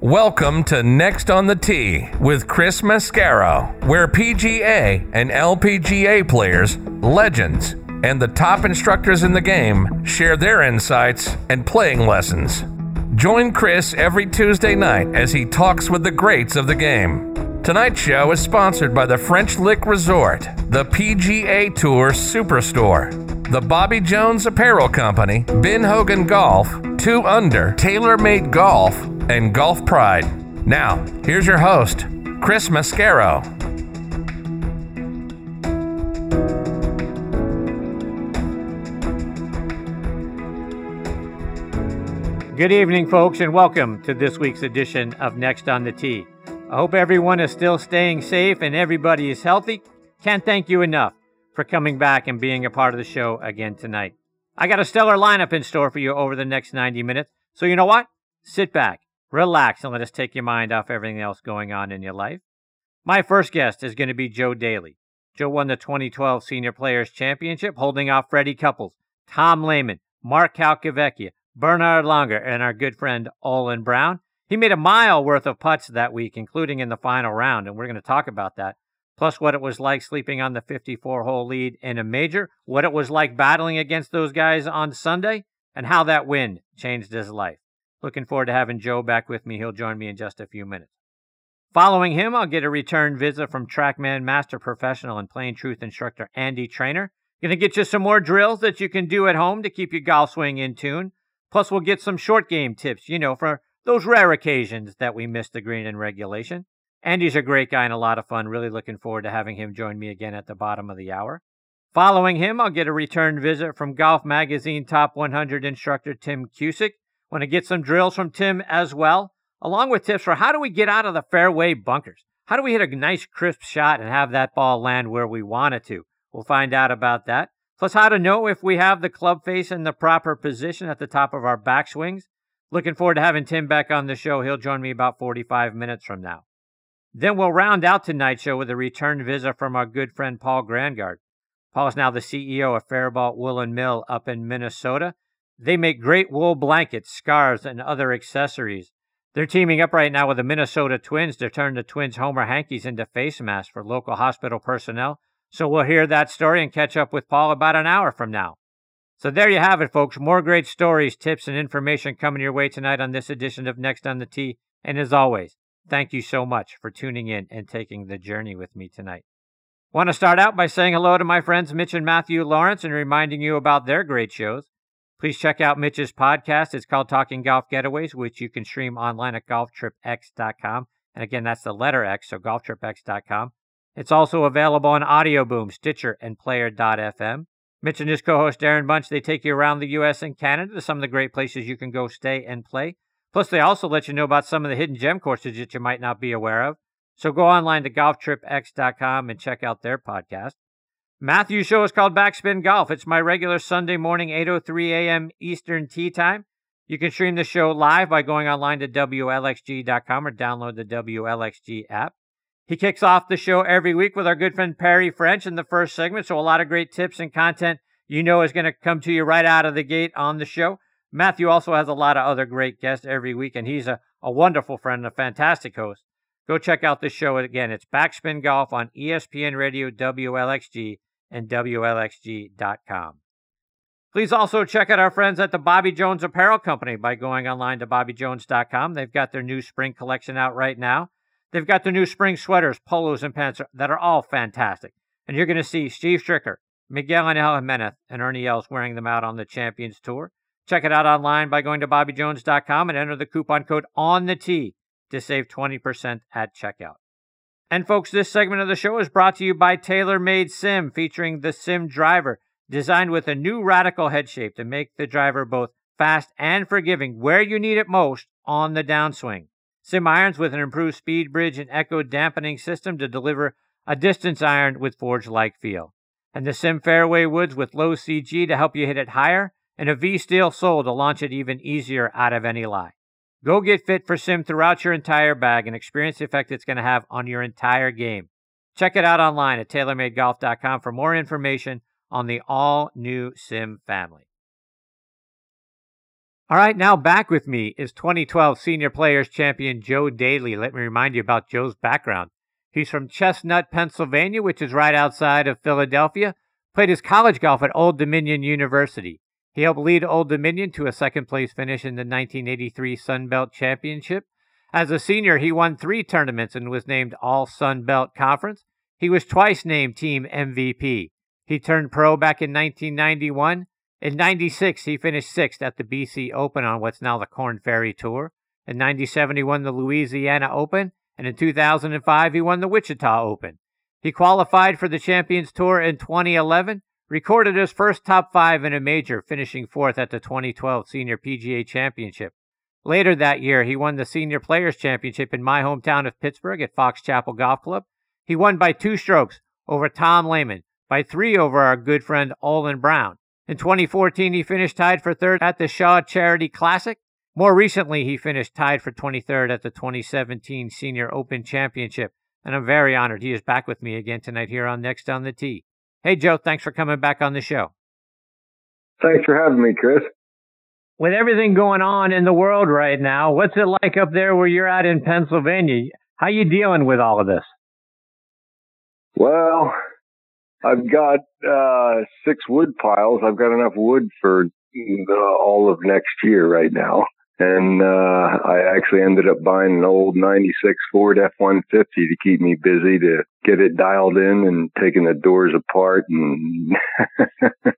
Welcome to Next on the Tee with Chris Mascaro, where PGA and LPGA players, legends, and the top instructors in the game share their insights and playing lessons. Join Chris every Tuesday night as he talks with the greats of the game. Tonight's show is sponsored by the French Lick Resort, the PGA Tour Superstore, the Bobby Jones Apparel Company, Ben Hogan Golf, 2 Under, TaylorMade Golf, and Golf Pride. Now, here's your host, Chris Mascaro. Good evening, folks, and welcome to this week's edition of Next on the Tee. I hope everyone is still staying safe and everybody is healthy. Can't thank you enough for coming back and being a part of the show again tonight. I got a stellar lineup in store for you over the next 90 minutes. So, you know what? Sit back, relax, and let us take your mind off everything else going on in your life. My first guest is going to be Joe Daley. Joe won the 2012 Senior Players Championship, holding off Freddie Couples, Tom Lehman, Mark Calcavecchia, Bernard Langer, and our good friend Olin Brown. He made a mile worth of putts that week, including in the final round, and we're going to talk about that. Plus, what it was like sleeping on the 54 hole lead in a major, what it was like battling against those guys on Sunday, and how that win changed his life. Looking forward to having Joe back with me. He'll join me in just a few minutes. Following him, I'll get a return visit from Trackman Master Professional and Plain Truth instructor Andy Traynor. Going to get you some more drills that you can do at home to keep your golf swing in tune. Plus, we'll get some short game tips, you know, for those rare occasions that we miss the green in regulation. Andy's a great guy and a lot of fun. Really looking forward to having him join me again at the bottom of the hour. Following him, I'll get a return visit from Golf Magazine Top 100 instructor Tim Cusick. Want to get some drills from Tim as well, along with tips for how do we get out of the fairway bunkers? How do we hit a nice crisp shot and have that ball land where we want it to? We'll find out about that. Plus, how to know if we have the club face in the proper position at the top of our backswings. Looking forward to having Tim back on the show. He'll join me about 45 minutes from now. Then we'll round out tonight's show with a return visit from our good friend Paul Grangaard. Paul is now the CEO of Faribault Woolen Mill up in Minnesota. They make great wool blankets, scarves, and other accessories. They're teaming up right now with the Minnesota Twins to turn the Twins' Homer hankies into face masks for local hospital personnel. So we'll hear that story and catch up with Paul about an hour from now. So there you have it, folks. More great stories, tips, and information coming your way tonight on this edition of Next on the Tee. And as always, Thank you so much for tuning in and taking the journey with me tonight. Want to start out by saying hello to my friends Mitch and Matthew Lawrence and reminding you about their great shows. Please check out Mitch's podcast. It's called Talking Golf Getaways, which you can stream online at golftripx.com. And again, that's the letter X, so golftripx.com. It's also available on Audio Boom, Stitcher, and Player.fm. Mitch and his co-host Darren Bunch, they take you around the U.S. and Canada to some of the great places you can go stay and play. Plus, they also let you know about some of the hidden gem courses that you might not be aware of. So go online to golftripx.com and check out their podcast. Matthew's show is called Backspin Golf. It's my regular Sunday morning, 8.03 a.m. Eastern Tee Time. You can stream the show live by going online to WLXG.com or download the WLXG app. He kicks off the show every week with our good friend Perry French in the first segment, so a lot of great tips and content you know is going to come to you right out of the gate on the show. Matthew also has a lot of other great guests every week, and he's a, a wonderful friend and a fantastic host. Go check out this show again. It's Backspin Golf on ESPN Radio, WLXG, and WLXG.com. Please also check out our friends at the Bobby Jones Apparel Company by going online to BobbyJones.com. They've got their new spring collection out right now. They've got their new spring sweaters, polos, and pants that are all fantastic. And you're going to see Steve Stricker, Miguel Angel Jimenez, and Ernie Els wearing them out on the Champions Tour. Check it out online by going to bobbyjones.com and enter the coupon code on the T to save 20% at checkout. And folks, this segment of the show is brought to you by TaylorMade Sim, featuring the Sim driver, designed with a new radical head shape to make the driver both fast and forgiving where you need it most on the downswing. Sim irons with an improved speed bridge and echo dampening system to deliver a distance iron with forge like feel. And the Sim fairway woods with low CG to help you hit it higher and a V-Steel sole to launch it even easier out of any lie. Go get fit for sim throughout your entire bag and experience the effect it's going to have on your entire game. Check it out online at TaylorMadeGolf.com for more information on the all new sim family. All right, now back with me is 2012 Senior Players Champion Joe Daley. Let me remind you about Joe's background. He's from Chestnut, Pennsylvania, which is right outside of Philadelphia. Played his college golf at Old Dominion University. He helped lead Old Dominion to a second place finish in the 1983 Sun Belt Championship. As a senior, he won three tournaments and was named All Sun Belt Conference. He was twice named team MVP. He turned pro back in 1991 in 96, he finished sixth at the BC Open on what's now the Korn Ferry Tour. In 97, he won the Louisiana Open, and in 2005, he won the Wichita Open. He qualified for the Champions Tour in 2011, recorded his first top five in a major, finishing fourth at the 2012 Senior PGA Championship. Later that year, he won the Senior Players Championship in my hometown of Pittsburgh at Fox Chapel Golf Club. He won by two strokes over Tom Lehman, by three over our good friend Olin Brown. In 2014, he finished tied for third at the Shaw Charity Classic. More recently, he finished tied for 23rd at the 2017 Senior Open Championship. And I'm very honored he is back with me again tonight here on Next on the Tee. Hey, Joe, thanks for coming back on the show. Thanks for having me, Chris. With everything going on in the world right now, what's it like up there where you're at in Pennsylvania? How you dealing with all of this? Well, I've got uh, six wood piles. I've got enough wood for all of next year right now. And uh, I actually ended up buying an old 96 Ford F-150 to keep me busy to get it dialed in and taking the doors apart and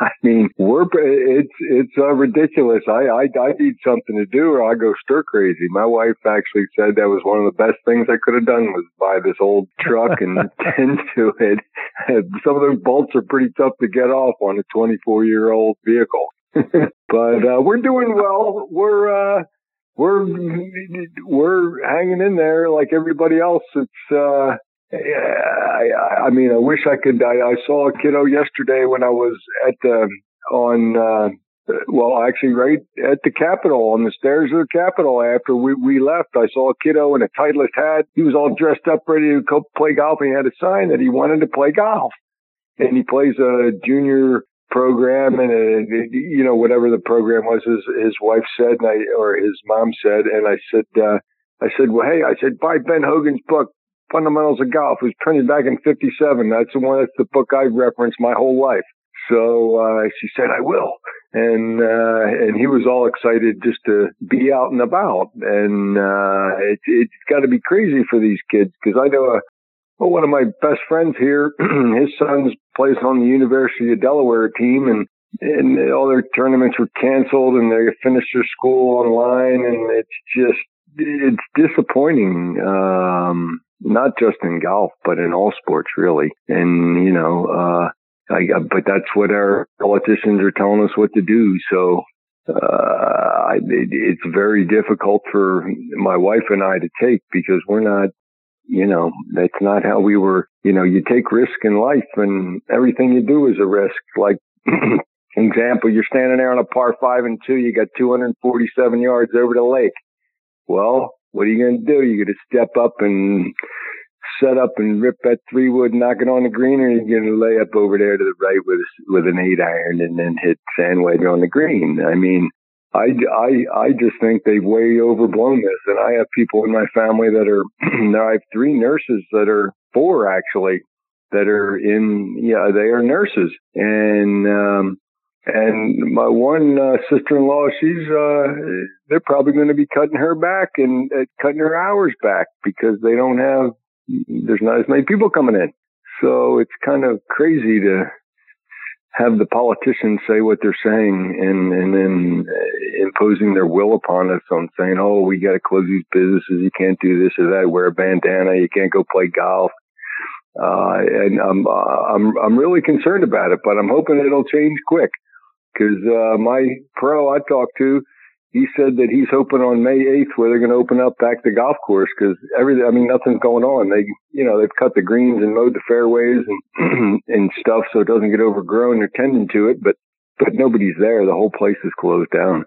I mean, we're it's it's uh, ridiculous. I, I I need something to do, or I go stir crazy. My wife actually said that was one of the best things I could have done was buy this old truck and tend to it. Some of those bolts are pretty tough to get off on a 24 year old vehicle, but uh, we're doing well. We're uh, we're we're hanging in there like everybody else. It's uh, I, I mean, I wish I could. I, I saw a kiddo yesterday when I was at the on. Uh, well, actually, right at the Capitol, on the stairs of the Capitol. After we we left, I saw a kiddo in a Titleist hat. He was all dressed up, ready to go play golf. And he had a sign that he wanted to play golf, and he plays a junior program and a, you know whatever the program was his his wife said and I or his mom said and I said uh I said well hey I said buy Ben Hogan's book Fundamentals of Golf. It was printed back in 57. That's the one, that's the book I've referenced my whole life. So, uh, she said, I will. And, uh, and he was all excited just to be out and about. And, uh, it, it's got to be crazy for these kids because I know a, well, one of my best friends here, his son plays on the University of Delaware team and and all their tournaments were canceled and they finished their school online and it's just it's disappointing um not just in golf, but in all sports, really. And, you know, uh, I, but that's what our politicians are telling us what to do. So, uh, it, it's very difficult for my wife and I to take because we're not, you know, that's not how we were, you know, you take risk in life and everything you do is a risk. Like, example, you're standing there on a par five and two, you got 247 yards over the lake. Well, what are you going to do? You're going to step up and set up and rip that three wood, knock it on the green, or you're going to lay up over there to the right with with an eight iron and then hit sand wedge on the green. I mean, I, I, I just think they've way overblown this. And I have people in my family that are, now I have three nurses that are four actually that are in, yeah, they are nurses. And, um, and my one uh, sister-in-law, she's uh, they're probably going to be cutting her back and uh, cutting her hours back because they don't have there's not as many people coming in. So it's kind of crazy to have the politicians say what they're saying and and then uh, imposing their will upon us on saying, "Oh, we got to close these businesses. You can't do this or that. Wear a bandana. You can't go play golf." Uh, and I'm uh, I'm I'm really concerned about it, but I'm hoping it'll change quick because uh, my pro I talked to, he said that he's hoping on May 8th where they're going to open up back the golf course because everything, I mean, nothing's going on. They, you know, they've cut the greens and mowed the fairways and, and stuff so it doesn't get overgrown. They're tending to it, but, but nobody's there. The whole place is closed down.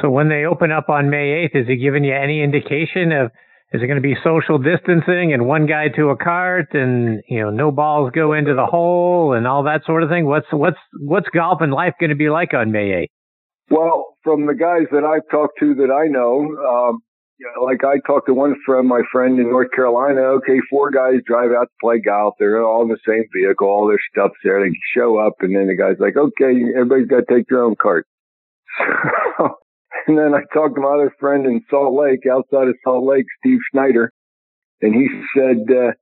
So when they open up on May 8th, is he giving you any indication of is it going to be social distancing and one guy to a cart and you know no balls go into the hole and all that sort of thing? What's what's what's golf and life going to be like on May 8th? Well, from the guys that I've talked to that I know, um, like I talked to one friend, my friend in North Carolina. Okay, four guys drive out to play golf. They're all in the same vehicle. All their stuff's there. They show up, and then the guy's like, "Okay, everybody's got to take their own cart." and then I talked to my other friend in Salt Lake, outside of Salt Lake, Steve Schneider, and he said, uh,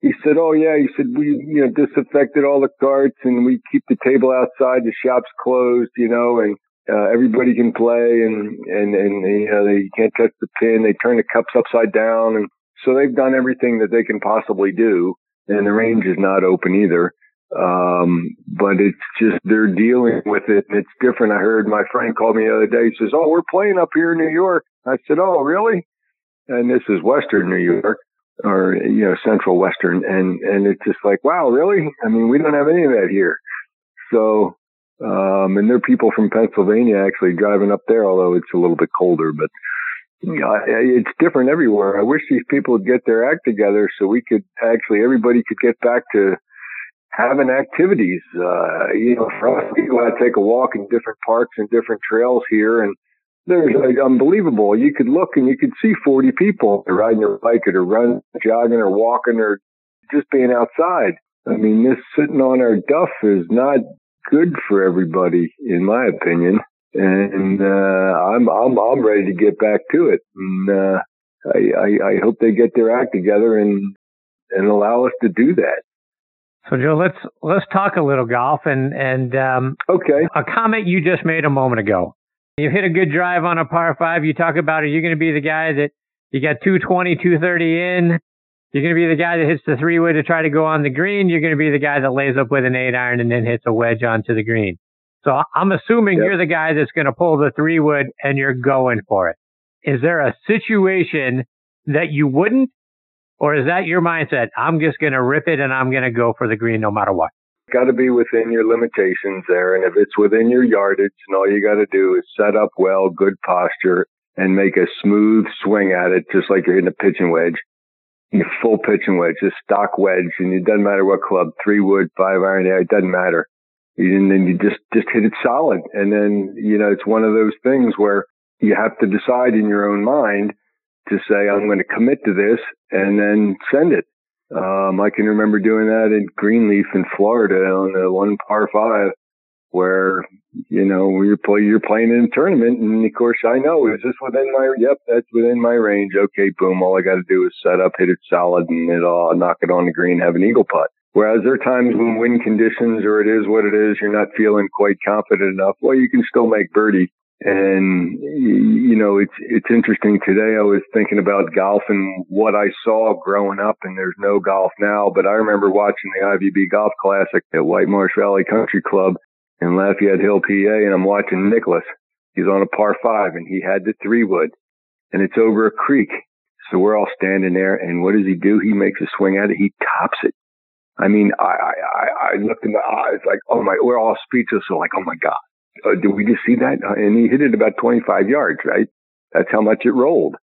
he said, "Oh yeah," he said, "We you know disinfected all the carts, and we keep the table outside. The shop's closed, you know, and." Uh, everybody can play and, and, and, you know, they can't touch the pin. They turn the cups upside down. And so they've done everything that they can possibly do. And the range is not open either. Um, but it's just, they're dealing with it and it's different. I heard my friend called me the other day. He says, Oh, we're playing up here in New York. I said, Oh, really? And this is Western New York or, you know, central Western. And, and it's just like, wow, really? I mean, we don't have any of that here. So, um, and there are people from Pennsylvania actually driving up there, although it's a little bit colder, but you know, it's different everywhere. I wish these people would get their act together so we could actually, everybody could get back to having activities. Uh, you know, for us, we go out take a walk in different parks and different trails here and there's like unbelievable. You could look and you could see 40 people riding their bike or running, jogging or walking or just being outside. I mean, this sitting on our duff is not good for everybody, in my opinion. And uh, I'm I'm I'm ready to get back to it. And uh, I, I I hope they get their act together and and allow us to do that. So Joe, let's let's talk a little golf and and um, okay. A comment you just made a moment ago. You hit a good drive on a par five. You talk about are you going to be the guy that you got 220, 230 in, you're going to be the guy that hits the three wood to try to go on the green. You're going to be the guy that lays up with an eight iron and then hits a wedge onto the green. So I'm assuming yep. you're the guy that's going to pull the three wood and you're going for it. Is there a situation that you wouldn't? Or is that your mindset? I'm just going to rip it and I'm going to go for the green no matter what. Got to be within your limitations there. And if it's within your yardage and all you got to do is set up well, good posture and make a smooth swing at it, just like you're hitting a pitching wedge you full pitching wedge, a stock wedge, and it doesn't matter what club, three wood, five iron, it doesn't matter. And then you just, just hit it solid. And then, you know, it's one of those things where you have to decide in your own mind to say, I'm going to commit to this and then send it. Um, I can remember doing that in Grenelefe in Florida on the one par five where you know you're play you're playing in a tournament, and of course I know is this within my yep that's within my range. Okay, boom, all I got to do is set up, hit it solid, and it'll knock it on the green, have an eagle putt. Whereas there are times when wind conditions or it is what it is, you're not feeling quite confident enough. Well, you can still make birdie. And you know, it's it's interesting. Today I was thinking about golf and what I saw growing up, and there's no golf now. But I remember watching the IVB Golf Classic at White Marsh Valley Country Club, in Lafayette Hill, PA, and I'm watching Nicklaus. He's on a par five and he had the three wood and it's over a creek. So we're all standing there and what does he do? He makes a swing at it. He tops it. I mean, I, I, I I looked in the eyes like, oh my, we're all speechless. So like, oh my God, uh, did we just see that? Uh, and he hit it about 25 yards, right? That's how much it rolled.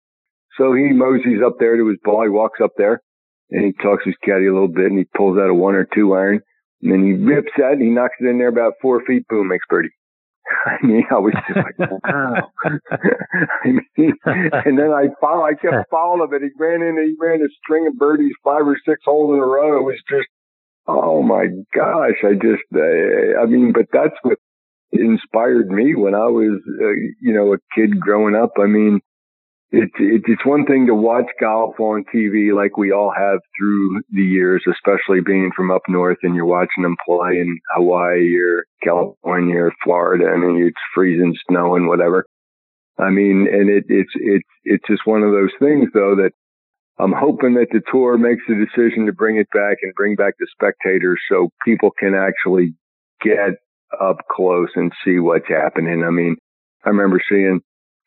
So he moseys up there to his ball. He walks up there and he talks to his caddy a little bit and he pulls out a one or two iron and then he rips that and he knocks it in there about four feet, boom, makes birdie. I mean, I was just like, wow. I mean, and then I follow, I kept following and he ran in, he ran a string of birdies, five or six holes in a row. It was just, oh my gosh, I just, uh, I mean, but that's what inspired me when I was, uh, you know, a kid growing up. I mean, it's it's one thing to watch golf on TV like we all have through the years, especially being from up north and you're watching them play in Hawaii or California or Florida. Mean, it's freezing, snowing, whatever. I mean, and it, it's it's it's just one of those things though that I'm hoping that the tour makes the decision to bring it back and bring back the spectators so people can actually get up close and see what's happening. I mean, I remember seeing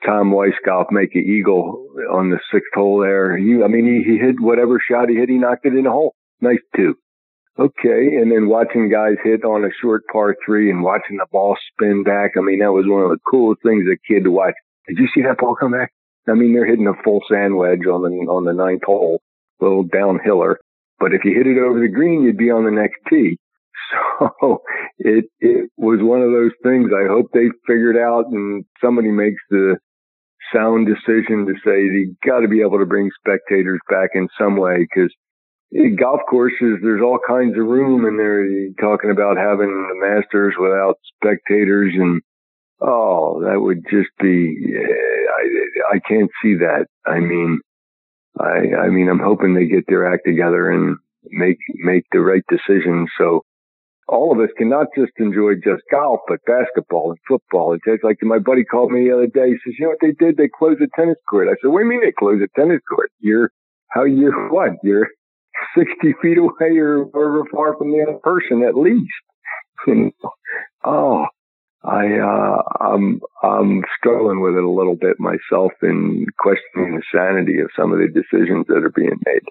Tom Weiskopf make an eagle on the sixth hole there. He, I mean, he, he hit whatever shot he hit, he knocked it in the hole. Nice two. Okay. And then watching guys hit on a short par three and watching the ball spin back. I mean, that was one of the coolest things a kid to watch. Did you see that ball come back? I mean, they're hitting a full sand wedge on the, on the ninth hole, little downhiller. But if you hit it over the green, you'd be on the next tee. So it it was one of those things. I hope they figured out and somebody makes the sound decision to say you got to be able to bring spectators back in some way because golf courses there's all kinds of room and they're talking about having the Masters without spectators and oh that would just be I I can't see that. I mean I I mean I'm hoping they get their act together and make make the right decision so all of us can not just enjoy just golf, but basketball and football. And It's like my buddy called me the other day. He says, "You know what they did? They closed the tennis court." I said, "What do you mean they closed the tennis court? You're how you're what? You're sixty feet away or wherever far from the other person at least." And, oh, I uh, I'm I'm struggling with it a little bit myself in questioning the sanity of some of the decisions that are being made.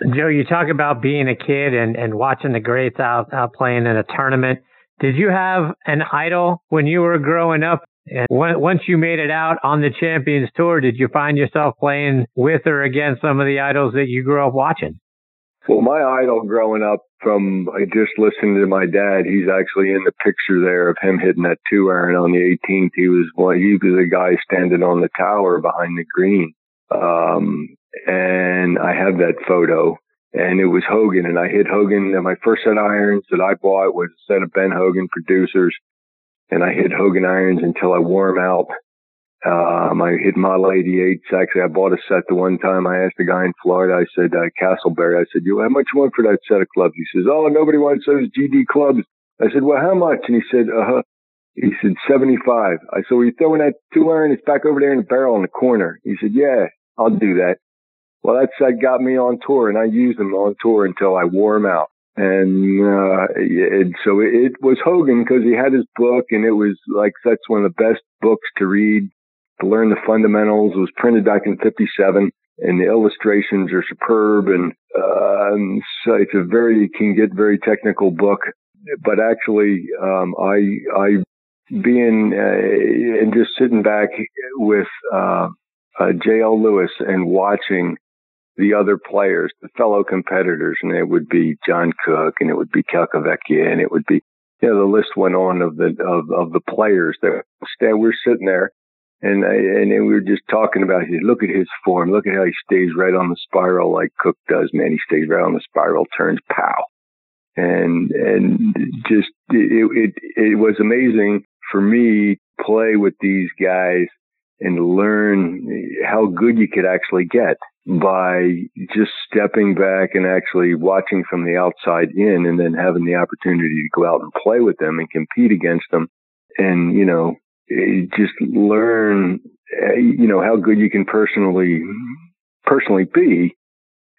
Joe, you talk about being a kid and, and watching the greats out, out playing in a tournament. Did you have an idol when you were growing up? And once you made it out on the Champions Tour, did you find yourself playing with or against some of the idols that you grew up watching? Well, my idol growing up from I just listened to my dad. He's actually in the picture there of him hitting that two iron on the 18th. He was one. He was the guy standing on the tower behind the green. Um, and I have that photo. And it was Hogan, and I hit Hogan. And my first set of irons that I bought was a set of Ben Hogan producers, and I hit Hogan irons until I wore them out. Um, I hit Model 88s. Actually, I bought a set the one time. I asked a guy in Florida. I said, uh, Castleberry. I said, "You how much you want for that set of clubs?" He says, "Oh, nobody wants those GD clubs." I said, "Well, how much?" And he said, "Uh huh." He said, 75. I said, well, you throwing that two iron? It's back over there in the barrel in the corner. He said, yeah, I'll do that. Well, that set got me on tour, and I used them on tour until I wore them out. And, uh, so it, was Hogan because he had his book, and it was like that's one of the best books to read to learn the fundamentals. It was printed back in '57, and the illustrations are superb. And uh, so it's a very can get very technical book. But actually, um, I I being uh, and just sitting back with uh, uh, J.L. Lewis and watching the other players, the fellow competitors, and it would be John Cook and it would be Calcavecchia and it would be, you know, the list went on of the, of, of the players that we're sitting there and I, and we were just talking about his, look at his form, look at how he stays right on the spiral like Cook does, man. He stays right on the spiral, turns pow. And, and just, it, it, it was amazing for me to play with these guys and learn how good you could actually get by just stepping back and actually watching from the outside in and then having the opportunity to go out and play with them and compete against them and, you know, eh, just learn, eh, you know, how good you can personally, personally be.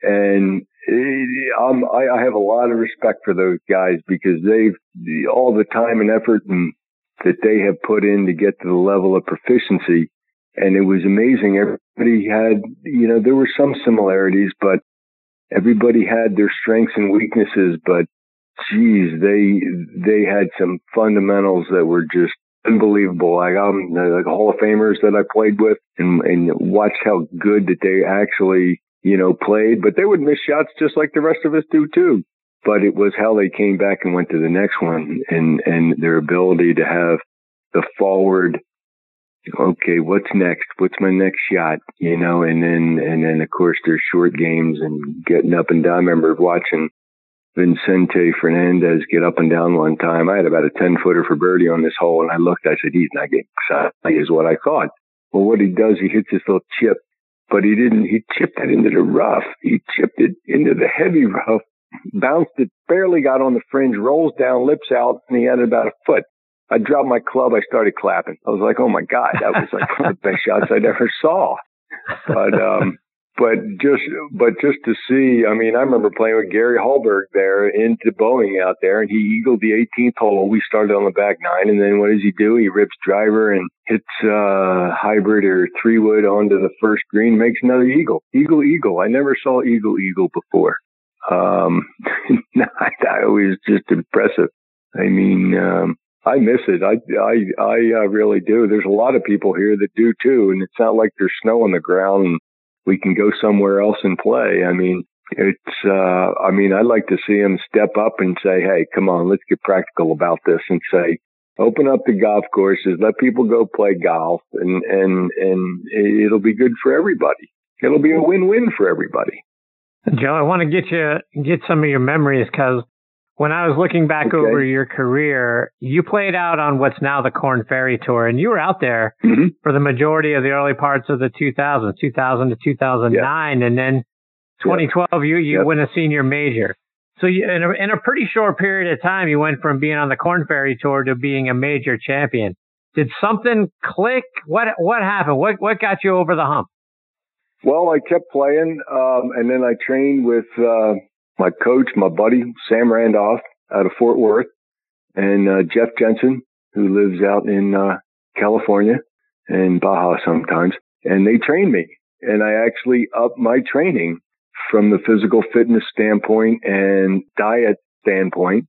And eh, um, I, I have a lot of respect for those guys because they've all the time and effort and that they have put in to get to the level of proficiency and it was amazing. Everybody had, you know, there were some similarities, but everybody had their strengths and weaknesses. But geez, they they had some fundamentals that were just unbelievable. Like um, the Hall of Famers that I played with, and and watched how good that they actually, you know, played. But they would miss shots just like the rest of us do too. But it was how they came back and went to the next one, and and their ability to have the forward okay, what's next? What's my next shot? You know, and then, and then of course there's short games and getting up and down. I remember watching Vicente Fernandez get up and down one time. I had about a 10 footer for birdie on this hole and I looked, I said, he's not getting shot, is what I thought. Well, what he does, he hits this little chip, but he didn't, he chipped it into the rough. He chipped it into the heavy rough, bounced it, barely got on the fringe, rolls down, lips out, and he had about a foot. I dropped my club. I started clapping. I was like, "Oh my god, that was like one of the best shots I'd ever saw." But um, but just but just to see. I mean, I remember playing with Gary Hallberg there into Boeing out there, and he eagled the 18th hole. We started on the back nine, and then what does he do? He rips driver and hits uh, hybrid or three wood onto the first green, makes another eagle. Eagle, eagle. I never saw eagle, eagle before. Um, that was just impressive. I mean, um, I miss it. I I I uh, really do. There's a lot of people here that do too, and it's not like there's snow on the ground and we can go somewhere else and play. I mean, It's, uh, I mean, I'd like to see them step up and say, Hey, come on, let's get practical about this and say, open up the golf courses, let people go play golf and, and, and it'll be good for everybody. It'll be a win-win for everybody. Joe, I want to get you, get some of your memories because when I was looking back okay. over your career, you played out on what's now the Korn Ferry Tour, and you were out there mm-hmm. for the majority of the early parts of the 2000s, 2000 to 2009, and then 2012 you you yep. win a senior major. So you, in a, in a pretty short period of time, you went from being on the Korn Ferry Tour to being a major champion. Did something click? What what happened? What what got you over the hump? Well, I kept playing, um, and then I trained with. Uh, my coach, my buddy, Sam Randolph out of Fort Worth, and uh, Jeff Jensen, who lives out in uh, California and Baja sometimes. And they trained me. And I actually upped my training from the physical fitness standpoint and diet standpoint.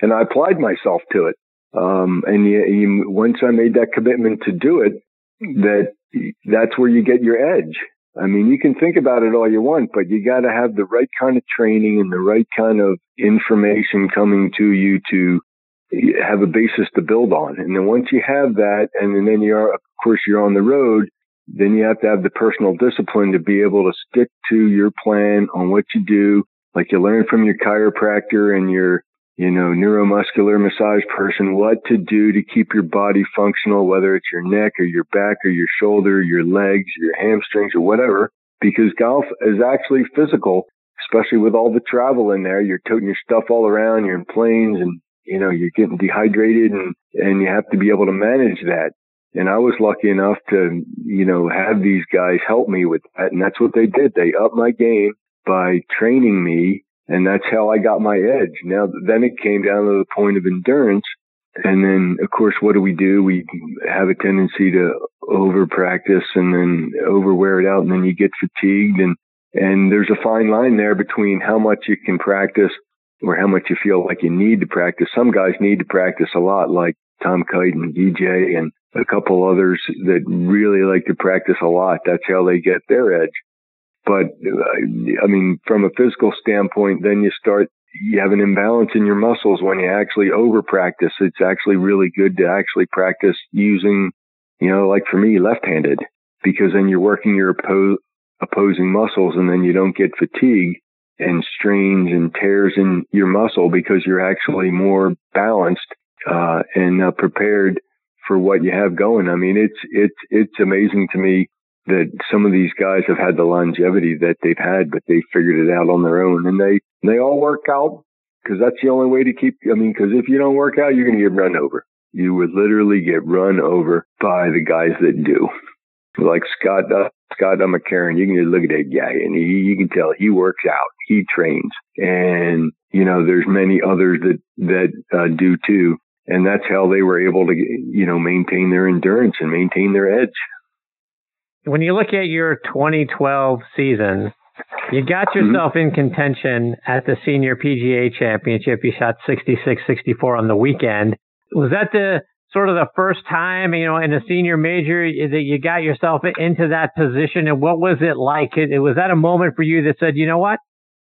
And I applied myself to it. Um, and you, you, once I made that commitment to do it, that that's where you get your edge. I mean, you can think about it all you want, but you got to have the right kind of training and the right kind of information coming to you to have a basis to build on. And then once you have that, and then you are, of course, you're on the road, then you have to have the personal discipline to be able to stick to your plan on what you do. Like you learn from your chiropractor and your you know, neuromuscular massage person what to do to keep your body functional, whether it's your neck or your back or your shoulder, your legs, your hamstrings or whatever, because golf is actually physical, especially with all the travel in there. You're toting your stuff all around, you're in planes and, you know, you're getting dehydrated and, and you have to be able to manage that. And I was lucky enough to, you know, have these guys help me with that. And that's what they did. They upped my game by training me and that's how I got my edge. Now, then it came down to the point of endurance. And then, of course, what do we do? We have a tendency to over practice and then over wear it out. And then you get fatigued. And, and there's a fine line there between how much you can practice or how much you feel like you need to practice. Some guys need to practice a lot, like Tom Kite and DJ and a couple others that really like to practice a lot. That's how they get their edge. But uh, I mean, from a physical standpoint, then you start, you have an imbalance in your muscles when you actually over practice. It's actually really good to actually practice using, you know, like for me, left handed, because then you're working your oppo- opposing muscles and then you don't get fatigue and strains and tears in your muscle because you're actually more balanced uh, and uh, prepared for what you have going. I mean, it's it's it's amazing to me that some of these guys have had the longevity that they've had, but they figured it out on their own, and they they all work out because that's the only way to keep. I mean, because if you don't work out, you're going to get run over. You would literally get run over by the guys that do. Like Scott uh, Scott McCarron, you can just look at that guy, and he you can tell he works out, he trains, and you know there's many others that that uh, do too, and that's how they were able to you know maintain their endurance and maintain their edge when you look at your 2012 season, you got mm-hmm. yourself mm-hmm. in contention at the senior PGA championship. You shot 66, 64 on the weekend. Was that the sort of the first time, you know, in a senior major that you got yourself into that position? And what was it like? It, was that a moment for you that said, you know what?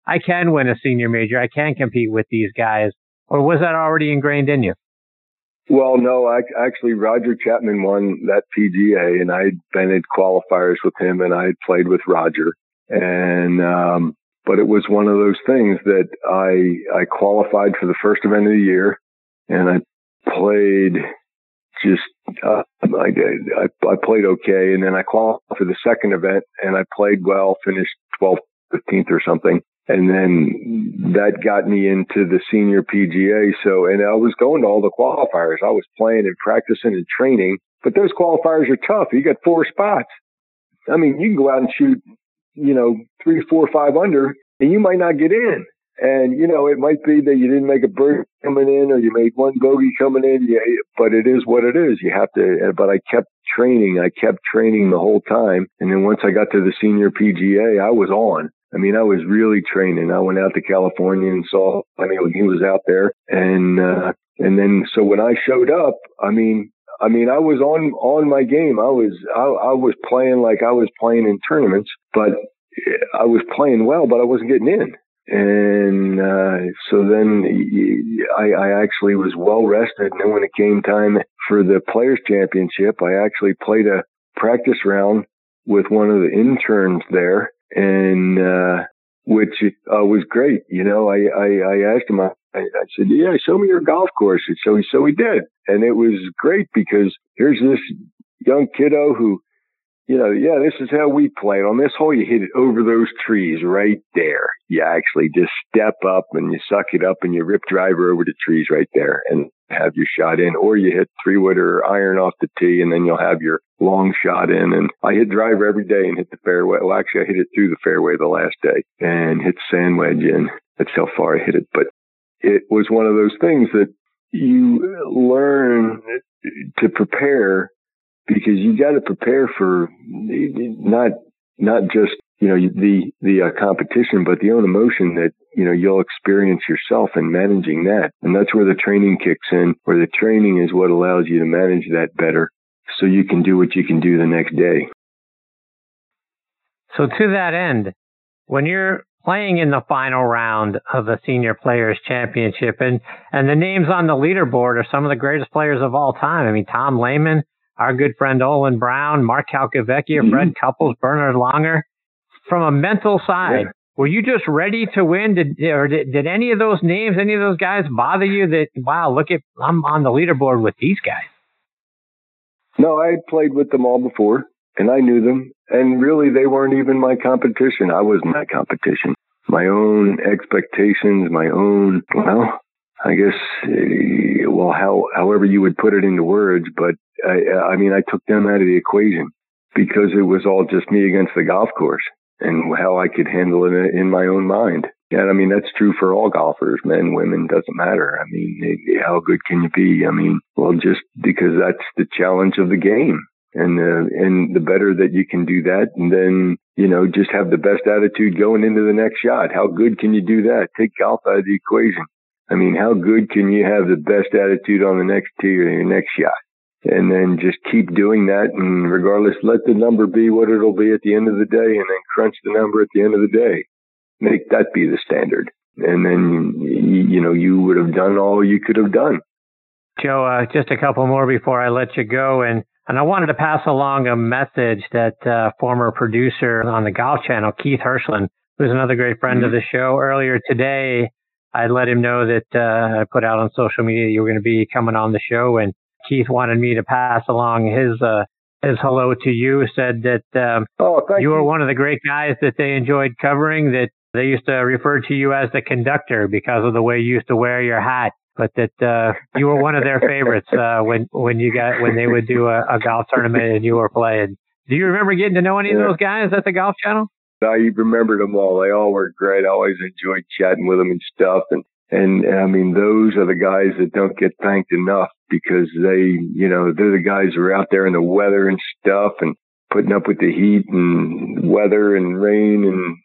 I can win a senior major. I can compete with these guys. Or was that already ingrained in you? Well, no, I, actually, Roger Chapman won that PGA, and I'd been in qualifiers with him, and I had played with Roger, and um, but it was one of those things that I I qualified for the first event of the year, and I played just uh, I did I, I played okay, and then I qualified for the second event, and I played well, finished 12th, 15th or something, and then that got me into the senior PGA. So, and I was going to all the qualifiers. I was playing and practicing and training, but those qualifiers are tough. You got four spots. I mean, you can go out and shoot, you know, three, four, five under, and you might not get in. And, you know, it might be that you didn't make a bird coming in or you made one bogey coming in, but it is what it is. You have to, but I kept training. I kept training the whole time. And then once I got to the senior PGA, I was on. I mean, I was really training. I went out to California and saw, I mean, he was out there. And, uh, and then, so when I showed up, I mean, I mean, I was on, on my game. I was, I, I was playing like I was playing in tournaments, but I was playing well, but I wasn't getting in. And uh, so then I, I actually was well rested. And then when it came time for the Players Championship, I actually played a practice round with one of the interns there, and uh, which uh, was great. You know, I I, I asked him. I, I said, "Yeah, show me your golf course." So he so he did, and it was great because here's this young kiddo who you know, yeah, this is how we play On this hole, you hit it over those trees right there. You actually just step up and you suck it up and you rip driver over the trees right there and have your shot in. Or you hit three wood or iron off the tee and then you'll have your long shot in. And I hit driver every day and hit the fairway. Well, actually, I hit it through the fairway the last day and hit sand wedge in. That's how far I hit it. But it was one of those things that you learn to prepare because you got to prepare for not not just you know the the uh, competition, but the own emotion that you know you'll experience yourself in managing that, and that's where the training kicks in. Where the training is what allows you to manage that better, so you can do what you can do the next day. So to that end, when you're playing in the final round of the Senior Players Championship, and and the names on the leaderboard are some of the greatest players of all time. I mean, Tom Lehman, our good friend Olin Brown, Mark Calcavecchia, mm-hmm. Fred Couples, Bernard Langer. From a mental side, yeah. were you just ready to win? Did or did, did any of those names, any of those guys bother you? That wow, look at I'm on the leaderboard with these guys. No, I had played with them all before, and I knew them. And really, they weren't even my competition. I was my competition. My own expectations, my own well, I guess, eh, well, how, however you would put it into words, but I, I mean, I took them out of the equation because it was all just me against the golf course and how I could handle it in my own mind. And I mean, that's true for all golfers, men, women, doesn't matter. I mean, how good can you be? I mean, well, just because that's the challenge of the game. And, uh, and the better that you can do that, and then, you know, just have the best attitude going into the next shot. How good can you do that? Take golf out of the equation. I mean, how good can you have the best attitude on the next tee or your next shot? And then just keep doing that. And regardless, let the number be what it'll be at the end of the day and then crunch the number at the end of the day. Make that be the standard. And then, you know, you would have done all you could have done. Joe, uh, just a couple more before I let you go. And, and I wanted to pass along a message that uh, former producer on the Golf Channel, Keith Hirschland, who's another great friend mm-hmm. of the show, earlier today I let him know that uh, I put out on social media you were going to be coming on the show, and Keith wanted me to pass along his uh, his hello to you. Said that um, oh, you, you were one of the great guys that they enjoyed covering. That they used to refer to you as the conductor because of the way you used to wear your hat. But that uh, you were one of their favorites uh, when when you got when they would do a, a golf tournament and you were playing. Do you remember getting to know any yeah. of those guys at the Golf Channel? I remembered them all. They all were great. I always enjoyed chatting with them and stuff. And, and I mean, those are the guys that don't get thanked enough because they, you know, they're the guys who are out there in the weather and stuff and putting up with the heat and weather and rain and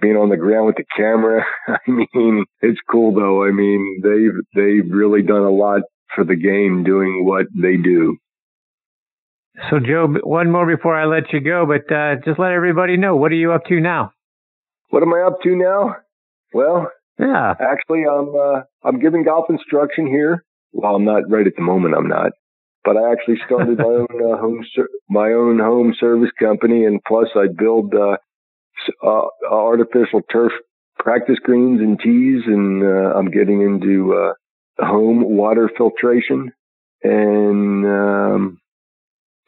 being on the ground with the camera. I mean, it's cool though. I mean, they've, they've really done a lot for the game doing what they do. So, Joe, one more before I let you go, but uh, just let everybody know what are you up to now? What am I up to now? Well, yeah, actually, I'm uh, I'm giving golf instruction here. Well, I'm not right at the moment. I'm not, but I actually started my own uh, home ser- my own home service company, and plus I build uh, uh, artificial turf practice greens and tees, and uh, I'm getting into uh, home water filtration and. Um,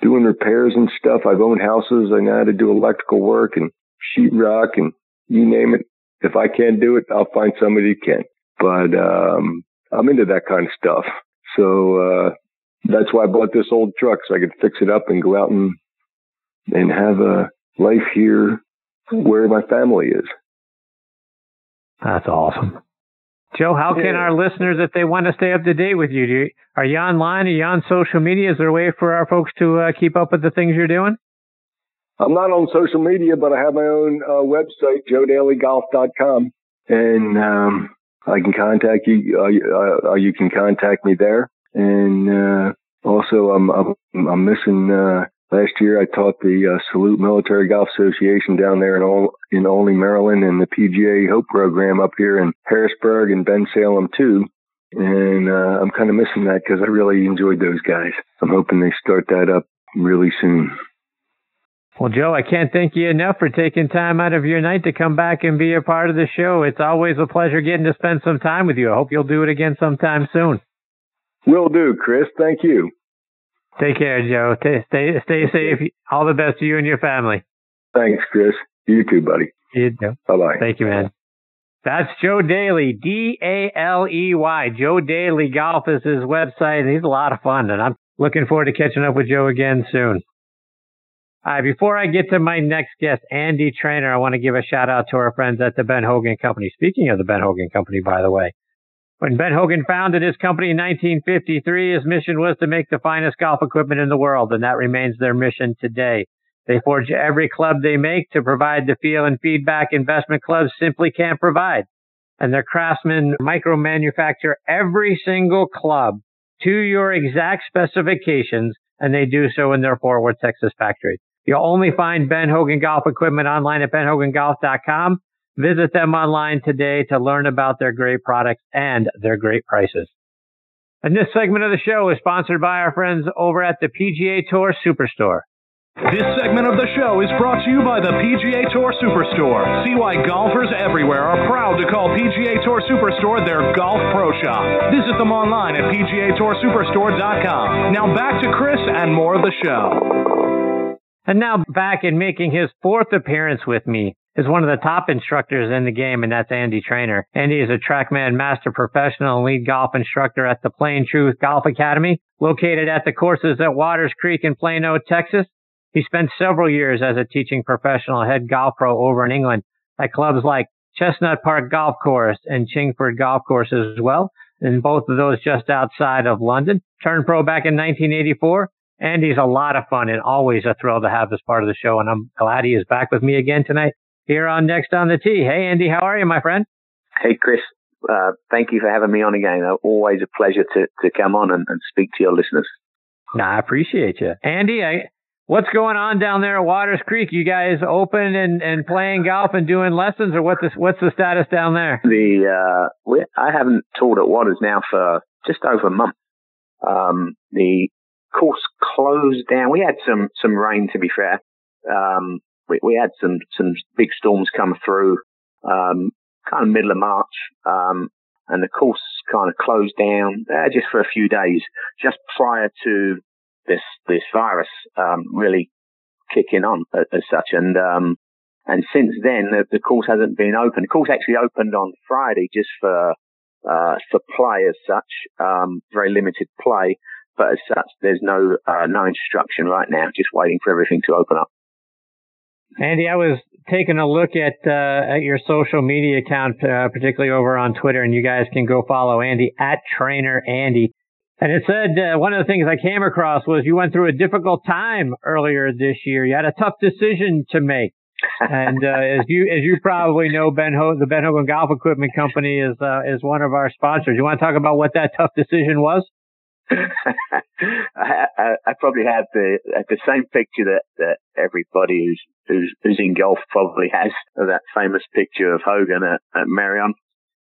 doing repairs and stuff. I've owned houses. I know how to do electrical work and sheetrock and you name it. If I can't do it, I'll find somebody who can. But um, I'm into that kind of stuff. So uh, that's why I bought this old truck so I could fix it up and go out and and have a life here where my family is. That's awesome. Joe, how can our listeners, if they want to stay up to date with you, you are you online? Are you on social media? Is there a way for our folks to uh, keep up with the things you're doing? I'm not on social media, but I have my own uh, website, joedaleygolf.com, and um, I can contact you. Uh, uh, you can contact me there. And uh, also, I'm, I'm, I'm missing uh, Last year, I taught the uh, Salute Military Golf Association down there in, Ol- in Olney, Maryland, and the PGA Hope program up here in Harrisburg and Bensalem too. And uh, I'm kind of missing that because I really enjoyed those guys. I'm hoping they start that up really soon. Well, Joe, I can't thank you enough for taking time out of your night to come back and be a part of the show. It's always a pleasure getting to spend some time with you. I hope you'll do it again sometime soon. Will do, Chris. Thank you. Take care, Joe. Stay stay, stay safe. All the best to you and your family. Thanks, Chris. You too, buddy. You too. Bye bye. Thank you, man. That's Joe Daley, D A L E Y. Joe Daley Golf is his website. and He's a lot of fun, and I'm looking forward to catching up with Joe again soon. Right, before I get to my next guest, Andy Traynor, I want to give a shout out to our friends at the Ben Hogan Company. Speaking of the Ben Hogan Company, by the way, when Ben Hogan founded his company in 1953, his mission was to make the finest golf equipment in the world, and that remains their mission today. They forge every club they make to provide the feel and feedback investment clubs simply can't provide. And their craftsmen micro manufacture every single club to your exact specifications, and they do so in their Fort Worth, Texas factory. You'll only find Ben Hogan Golf Equipment online at benhogangolf.com. Visit them online today to learn about their great products and their great prices. And this segment of the show is sponsored by our friends over at the PGA Tour Superstore. This segment of the show is brought to you by the PGA Tour Superstore. See why golfers everywhere are proud to call PGA Tour Superstore their golf pro shop. Visit them online at PGATourSuperstore.com. Now back to Chris and more of the show. And now back and making his fourth appearance with me is one of the top instructors in the game, and that's Andy Traynor. Andy is a TrackMan Master Professional and lead golf instructor at the Plane Truth Golf Academy, located at the courses at Waters Creek in Plano, Texas. He spent several years as a teaching professional head golf pro over in England at clubs like Chestnut Park Golf Course and Chingford Golf Course as well, and both of those just outside of London. Turned pro back in 1984. Andy's a lot of fun and always a thrill to have as part of the show, and I'm glad he is back with me again tonight here on Next on the Tee. Hey, Andy, how are you, my friend? Hey, Chris. Uh, thank you for having me on again. Uh, always a pleasure to, to come on and, and speak to your listeners. I appreciate you. Andy, I, what's going on down there at Waters Creek? You guys open and, and playing golf and doing lessons, or what the, what's the status down there? The uh, we, I haven't taught at Waters now for just over a month. Um, the course closed down. We had some some rain, to be fair. Um, we, we had some some big storms come through, um, kind of middle of March, um, and the course kind of closed down uh, just for a few days, just prior to this this virus um, really kicking on as, as such. And um, and since then, the, the course hasn't been open. The course actually opened on Friday just for uh, for play as such, um, very limited play. But as such, there's no uh, no instruction right now. Just waiting for everything to open up. Andy, I was taking a look at uh, at your social media account, uh, particularly over on Twitter, and you guys can go follow Andy at Traynor Andy. And it said uh, one of the things I came across was you went through a difficult time earlier this year. You had a tough decision to make, and uh, as you as you probably know, Ben Ho- the Ben Hogan Golf Equipment Company is uh, is one of our sponsors. You want to talk about what that tough decision was? I, I, I, probably have the the same picture that, that everybody who's, who's who's in golf probably has that famous picture of Hogan at, at Merion.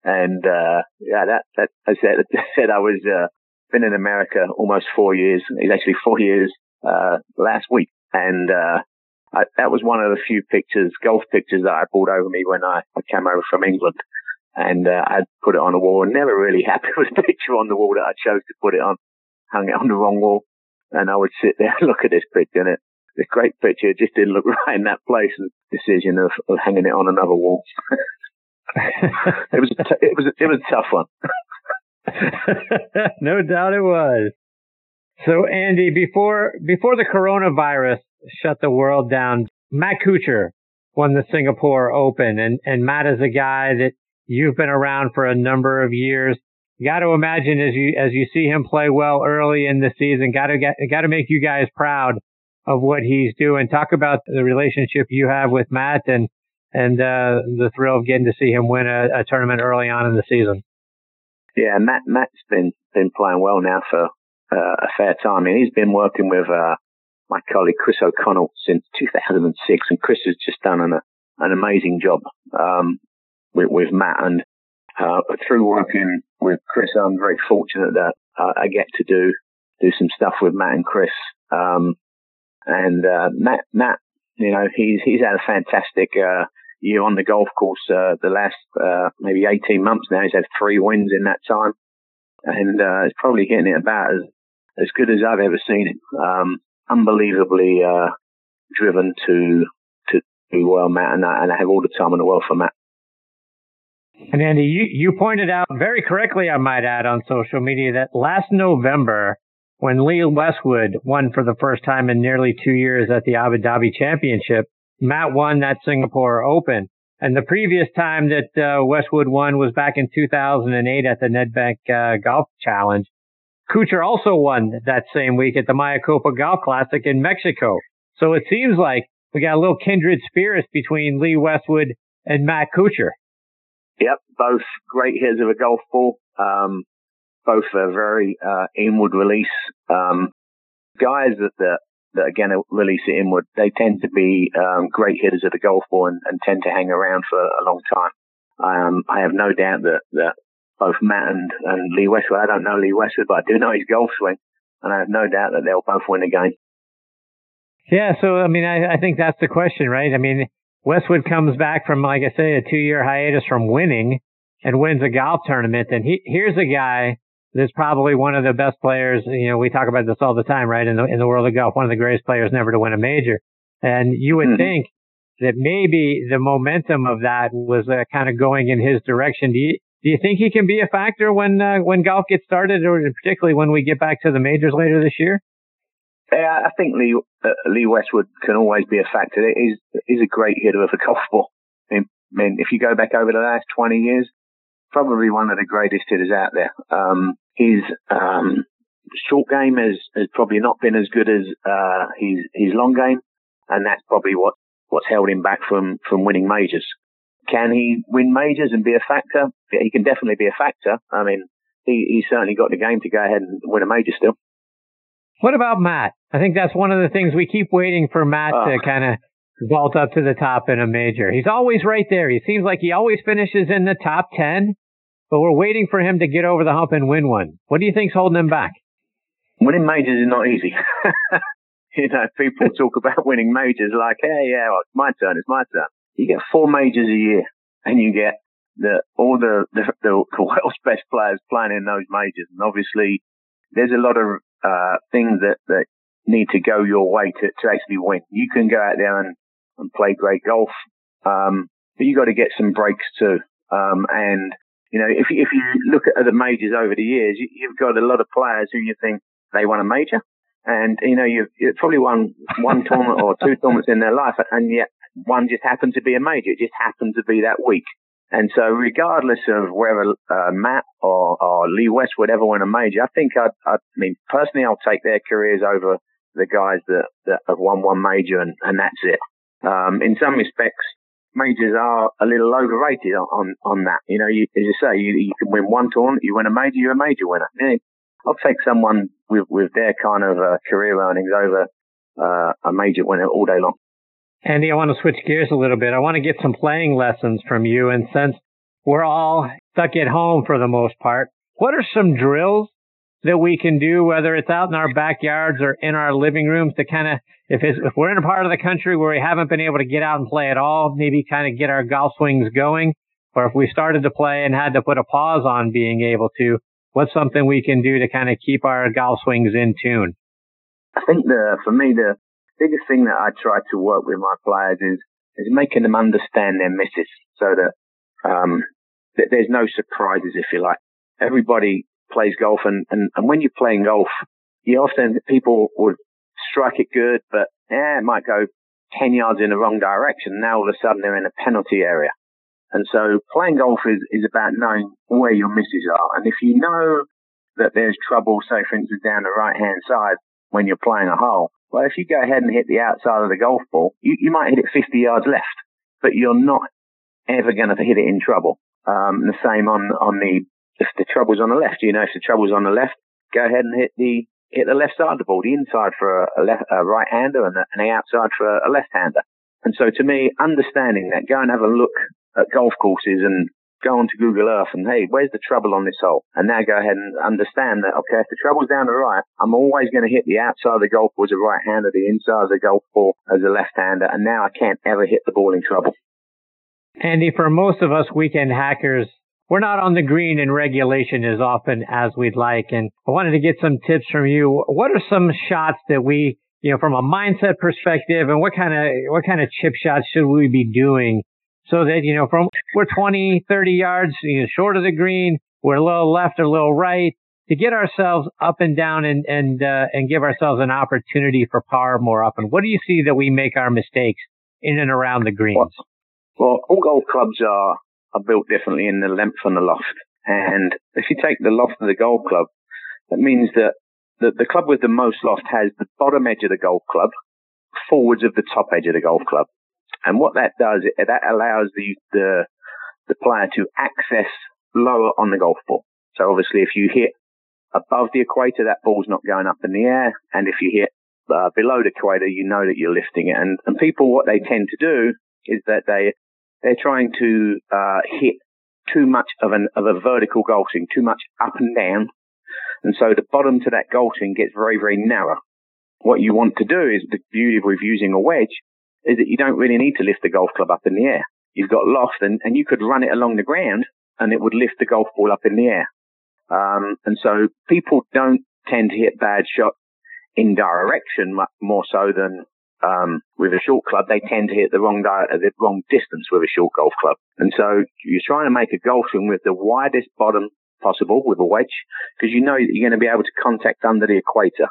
And uh, yeah, that that I said, I said I was uh, been in America almost four years. It's actually four years uh, last week, and uh, I, that was one of the few pictures, golf pictures that I brought over me when I, I came over from England and uh, I'd put it on a wall and never really happy with the picture on the wall that I chose to put it on. Hung it on the wrong wall. And I would sit there and look at this picture and it, this great picture just didn't look right in that place and decision of, of hanging it on another wall. it was, it was, it was a tough one. no doubt it was. So Andy, before, before the coronavirus shut the world down, Matt Kuchar won the Singapore Open and, and Matt is a guy that You've been around for a number of years. You got to imagine as you as you see him play well early in the season, got to get got to make you guys proud of what he's doing. Talk about the relationship you have with Matt and and uh, the thrill of getting to see him win a, a tournament early on in the season. Yeah, Matt Matt's been been playing well now for uh, a fair time. Mean, he's been working with uh, my colleague Chris O'Connell since 2006, and Chris has just done an, an amazing job um, with, with, Matt. And uh, through working with Chris, I'm very fortunate that uh, I get to do do some stuff with Matt and Chris. Um, and uh, Matt, Matt, you know, he's he's had a fantastic uh, year on the golf course. Uh, the last uh, maybe 18 months now, he's had three wins in that time, and uh, it's probably getting it about as as good as I've ever seen him. Um, unbelievably driven to to do well, Matt, and I, and I have all the time in the world for Matt. And Andy, you, you pointed out very correctly, I might add, on social media that last November, when Lee Westwood won for the first time in nearly two years at the Abu Dhabi Championship, Matt won that Singapore Open. And the previous time that uh, Westwood won was back in 2008 at the Nedbank uh, Golf Challenge. Kuchar also won that same week at the Mayakoba Golf Classic in Mexico. So it seems like we got a little kindred spirits between Lee Westwood and Matt Kuchar. Yep, both great hitters of a golf ball. Um, both are very uh, inward release um, guys that, that, that again release it inward. They tend to be um, great hitters of the golf ball and, and, tend to hang around for a long time. Um, I have no doubt that, that both Matt and, and Lee Westwood. I don't know Lee Westwood, but I do know his golf swing, and I have no doubt that they'll both win the game. Yeah, so I mean, I, I think that's the question, right? I mean, Westwood comes back from, like I say, a two-year hiatus from winning and wins a golf tournament, and he here's a guy that's probably one of the best players. You know, we talk about this all the time, right? In the in the world of golf, one of the greatest players never to win a major, and you would mm-hmm. think that maybe the momentum of that was uh, kind of going in his direction. Do you do you think he can be a factor when uh, when golf gets started, or particularly when we get back to the majors later this year? Yeah, I think Lee uh, Lee Westwood can always be a factor. He's he's a great hitter of a golf ball. I mean, if you go back over the last twenty years, probably one of the greatest hitters out there. Um, his um, short game has, has probably not been as good as uh, his his long game, and that's probably what what's held him back from from winning majors. Can he win majors and be a factor? He can definitely be a factor. I mean, he, he's certainly got the game to go ahead and win a major still. What about Matt? I think that's one of the things we keep waiting for Matt oh. to ah. kind of vault up to the top in a major. He's always right there. He seems like he always finishes in the top 10, but we're waiting for him to get over the hump and win one. What do you think's holding him back? Winning majors is not easy. you know, people talk about winning majors like, hey, yeah, well, it's my turn, it's my turn you get four majors a year and you get the, all the, the, the world's best players playing in those majors. And obviously there's a lot of, uh, things that, that need to go your way to, to actually win. You can go out there and, and play great golf. Um, but you got to get some breaks too. Um, and, you know, if, if you look at the majors over the years, you, you've got a lot of players who you think they won a major. And, you know, you've, you've probably won one tournament or two tournaments in their life, and yet one just happened to be a major. It just happened to be that week. And so, regardless of whether uh, Matt or, or, Lee Westwood ever win a major, I think I'd, i mean, personally, I'll take their careers over the guys that, that have won one major, and, and that's it. Um, in some respects, majors are a little overrated on, on, that. You know, you, as you say, you, you can win one tournament, you win a major, you're a major winner. I'll take someone with, with their kind of uh, career earnings over uh, a major winner all day long. Andy, I want to switch gears a little bit. I want to get some playing lessons from you. And since we're all stuck at home for the most part, what are some drills that we can do, whether it's out in our backyards or in our living rooms to kind of, if, if we're in a part of the country where we haven't been able to get out and play at all, maybe kind of get our golf swings going. Or if we started to play and had to put a pause on being able to, what's something we can do to kind of keep our golf swings in tune? I think the, for me, the, biggest thing that I try to work with my players is is making them understand their misses so that um, that there's no surprises, if you like. Everybody plays golf, and, and, and when you're playing golf, you often people would strike it good, but yeah, it might go 10 yards in the wrong direction. Now all of a sudden they're in a penalty area. And so playing golf is, is about knowing where your misses are. And if you know that there's trouble, say for instance down the right hand side when you're playing a hole, well, if you go ahead and hit the outside of the golf ball, you, you might hit it 50 yards left, but you're not ever going to hit it in trouble. Um, the same on, on the, if the trouble's on the left, you know, if the trouble's on the left, go ahead and hit the hit the left side of the ball, the inside for a, left, a right hander and the, and the outside for a left hander. And so to me, understanding that, go and have a look at golf courses and go onto Google Earth and hey, where's the trouble on this hole? And now go ahead and understand that okay, if the trouble's down the right, I'm always going to hit the outside of the golf ball as a right hander, the inside of the golf ball as a left hander, and now I can't ever hit the ball in trouble. Andy, for most of us weekend hackers, we're not on the green in regulation as often as we'd like. And I wanted to get some tips from you. What are some shots that we, you know, from a mindset perspective and what kind of, what kind of chip shots should we be doing so that, you know, from we're 20, 30 yards, you know, short of the green, we're a little left or a little right to get ourselves up and down and, and, uh, and give ourselves an opportunity for par more often. What do you see that we make our mistakes in and around the greens? Well, all golf clubs are are built differently in the length and the loft. And if you take the loft of the golf club, that means that the, the club with the most loft has the bottom edge of the golf club forwards of the top edge of the golf club. And what that does, that allows the, the, the player to access lower on the golf ball. So obviously if you hit above the equator, that ball's not going up in the air. And if you hit uh, below the equator, you know that you're lifting it. And, and people, what they tend to do is that they they're trying to uh, hit too much of an of a vertical golf swing, too much up and down, and so the bottom to that golf swing gets very very narrow. What you want to do is the beauty of using a wedge is that you don't really need to lift the golf club up in the air. You've got loft, and, and you could run it along the ground, and it would lift the golf ball up in the air. Um, and so people don't tend to hit bad shots in direction more so than um, with a short club, they tend to hit the wrong di- the wrong distance with a short golf club. And so you're trying to make a golf swing with the widest bottom possible with a wedge because you know that you're going to be able to contact under the equator.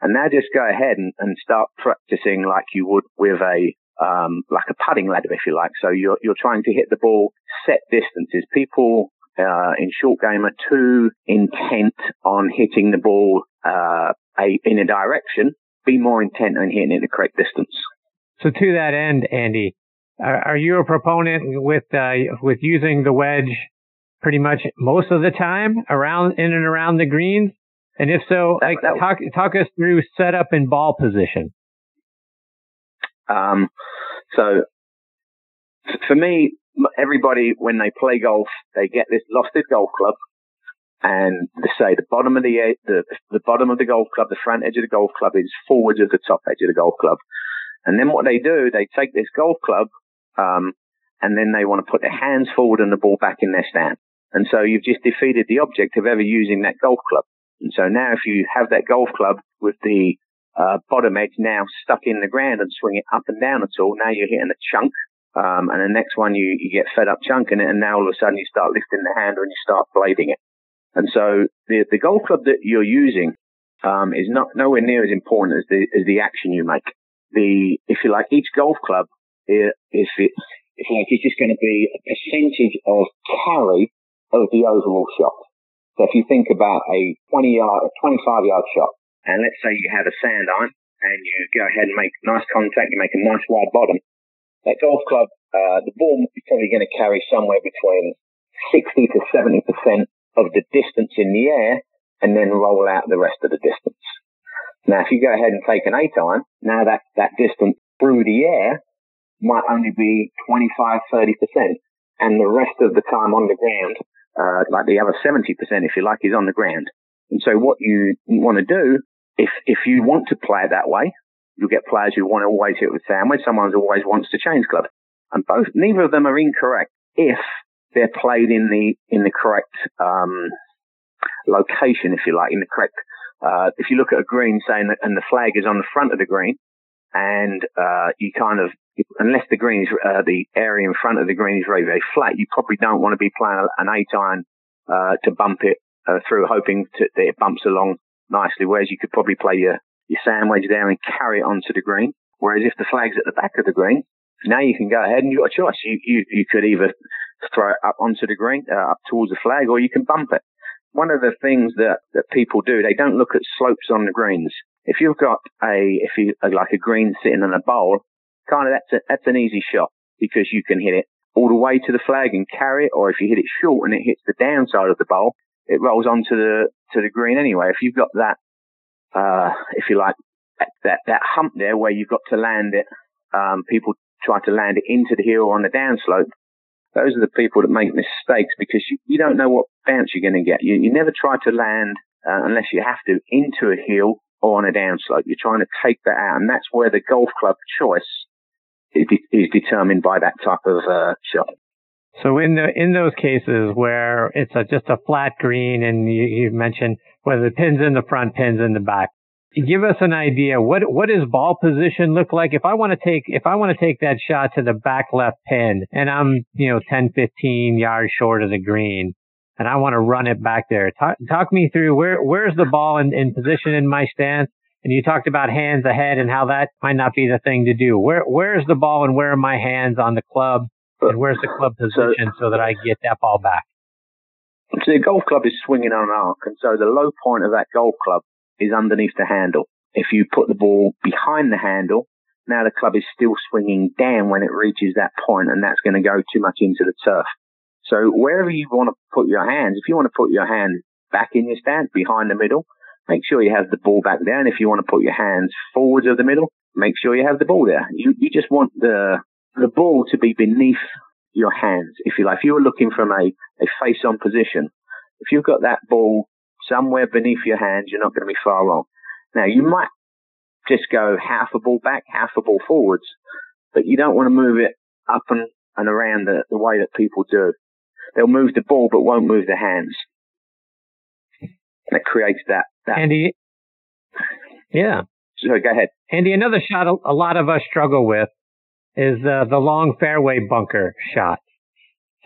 And now just go ahead and, and start practicing like you would with a um, like a putting ladder, if you like. So you're you're trying to hit the ball set distances. People uh, in short game are too intent on hitting the ball uh, a, in a direction be more intent on hitting it the correct distance. So to that end, Andy, are, are you a proponent with uh, with using the wedge pretty much most of the time around in and around the greens? And if so, that, like that, talk talk us through setup and ball position. Um, so for me, everybody when they play golf, they get this lofted golf club and they say the bottom of the, the the bottom of the golf club, the front edge of the golf club is forwards of the top edge of the golf club. And then what they do, they take this golf club, um, and then they want to put their hands forward and the ball back in their stand. And so you've just defeated the object of ever using that golf club. And so now if you have that golf club with the uh, bottom edge now stuck in the ground and swing it up and down at all, now you're hitting a chunk. Um, and the next one you, you get fed up chunking it and now all of a sudden you start lifting the hand and you start blading it. And so the, the golf club that you're using um, is not nowhere near as important as the as the action you make. The if you like, each golf club if it if like it's just going to be a percentage of carry of the overall shot. So if you think about a 20 yard, a 25 yard shot, and let's say you have a sand iron and you go ahead and make nice contact, you make a nice wide bottom. That golf club, uh, the ball is probably going to carry somewhere between 60 to 70 percent of the distance in the air and then roll out the rest of the distance. Now, if you go ahead and take an eight iron, now that, that distance through the air might only be 25, 30%. And the rest of the time on the ground, uh, like the other 70%, if you like, is on the ground. And so what you, want to do, if, if you want to play it that way, you'll get players who want to always hit with sand wedge. Someone who always wants to change club. And both, neither of them are incorrect if they're played in the in the correct um, location, if you like, in the correct. Uh, if you look at a green, saying that, and the flag is on the front of the green, and uh, you kind of, unless the green is uh, the area in front of the green is very very flat, you probably don't want to be playing an eight iron uh, to bump it uh, through, hoping to, that it bumps along nicely. Whereas you could probably play your your sand wedge there and carry it onto the green. Whereas if the flag's at the back of the green, now you can go ahead and you've got a choice. You, you, you could either throw it up onto the green, uh, up towards the flag, or you can bump it. One of the things that, that people do, they don't look at slopes on the greens. If you've got a, if you like a green sitting in a bowl, kind of that's a, that's an easy shot because you can hit it all the way to the flag and carry it, or if you hit it short and it hits the downside of the bowl, it rolls onto the to the green anyway. If you've got that uh, if you like, that, that hump there where you've got to land it. Um, people try to land it into the hill on the downslope. Those are the people that make mistakes because you, you don't know what bounce you're going to get. You, you never try to land uh, unless you have to into a hill or on a downslope. You're trying to take that out, and that's where the golf club choice is, determined by that type of uh, shot. So in the in those cases where it's a, just a flat green, and you, you mentioned whether the pins in the front, pins in the back, give us an idea. What what does ball position look like? If I want to take if I want to take that shot to the back left pin, and I'm you know 10, 15 yards short of the green, and I want to run it back there. Talk, talk me through where where's the ball in, in position in my stance. And you talked about hands ahead and how that might not be the thing to do. Where where's the ball and where are my hands on the club? And uh, where's the club position so, so that I get that ball back? So the golf club is swinging on an arc, and so the low point of that golf club is underneath the handle. If you put the ball behind the handle, now the club is still swinging down when it reaches that point, and that's going to go too much into the turf. So wherever you want to put your hands, if you want to put your hand back in your stance behind the middle, make sure you have the ball back there. And if you want to put your hands forwards of the middle, make sure you have the ball there. You you just want the the ball to be beneath your hands, if you like. If you were looking from a, a face on position, if you've got that ball somewhere beneath your hands, you're not going to be far wrong. Now, you might just go half a ball back, half a ball forwards, but you don't want to move it up and, and around the, the way that people do. They'll move the ball but won't move the hands. That creates that. That Andy, yeah. So go ahead. Andy, another shot a, lot of us struggle with is uh, the long fairway bunker shot.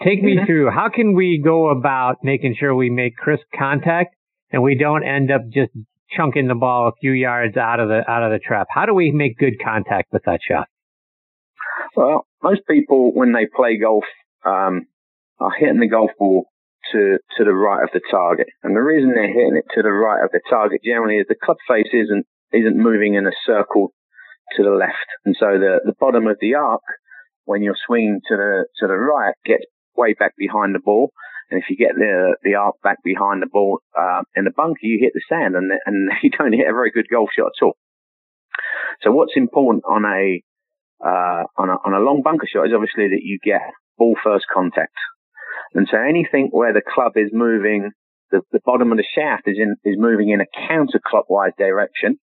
Take me mm-hmm. through how can we go about making sure we make crisp contact and we don't end up just chunking the ball a few yards out of the out of the trap. How do we make good contact with that shot? Well, most people when they play golf um, are hitting the golf ball to to the right of the target, and the reason they're hitting it to the right of the target generally is the club face isn't isn't moving in a circle to the left, and so the the bottom of the arc when you're swinging to the to the right gets way back behind the ball. And if you get the the arc back behind the ball uh, in the bunker, you hit the sand, and and you don't hit a very good golf shot at all. So what's important on a uh, on a on a long bunker shot is obviously that you get ball first contact. And so anything where the club is moving, the, the bottom of the shaft is in is moving in a counterclockwise direction,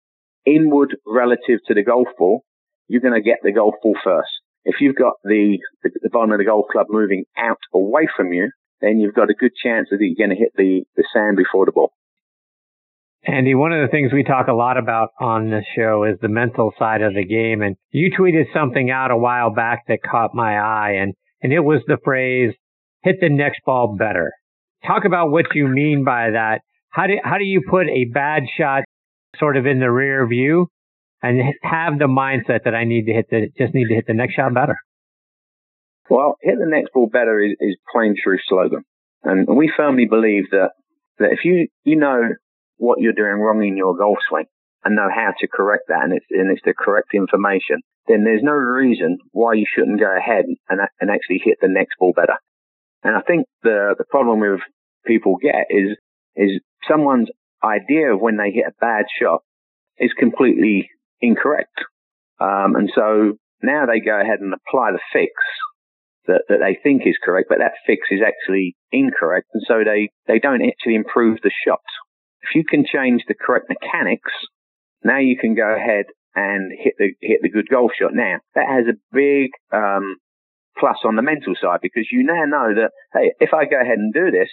inward relative to the golf ball, you're going to get the golf ball first. If you've got the, the, the bottom of the golf club moving out away from you, then you've got a good chance that you're going to hit the, the sand before the ball. Andy, one of the things we talk a lot about on this show is the mental side of the game. And you tweeted something out a while back that caught my eye, and, and it was the phrase, hit the next ball better. Talk about what you mean by that. How do, how do you put a bad shot sort of in the rear view and have the mindset that I need to hit the, just need to hit the next shot better? Well, hit the next ball better is, is plain true slogan. And we firmly believe that, that if you, you know what you're doing wrong in your golf swing and know how to correct that and it's, and it's the correct information, then there's no reason why you shouldn't go ahead and, and actually hit the next ball better. And I think the, the problem with people get is, is someone's idea of when they hit a bad shot is completely incorrect. Um, and so now they go ahead and apply the fix that, that they think is correct, but that fix is actually incorrect. And so they, they don't actually improve the shot. If you can change the correct mechanics, now you can go ahead and hit the, hit the good golf shot. Now that has a big, um, plus on the mental side because you now know that, hey, if I go ahead and do this,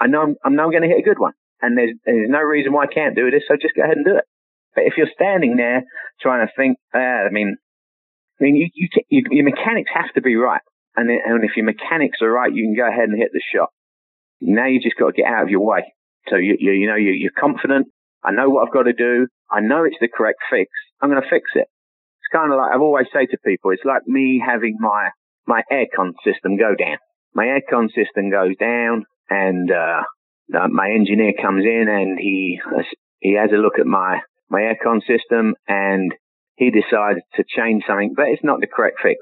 I know I'm, I'm now going to hit a good one. And there's, there's no reason why I can't do this. So just go ahead and do it. But if you're standing there trying to think, uh, I mean, I mean, you, you, you, your mechanics have to be right. And, then, and if your mechanics are right, you can go ahead and hit the shot. Now you just got to get out of your way. So you, you, you know, you, you're confident. I know what I've got to do. I know it's the correct fix. I'm going to fix it. It's kind of like I've always say to people, it's like me having my, my aircon system go down. My aircon system goes down and, uh, my engineer comes in and he, he has a look at my, my aircon system and he decides to change something, but it's not the correct fix.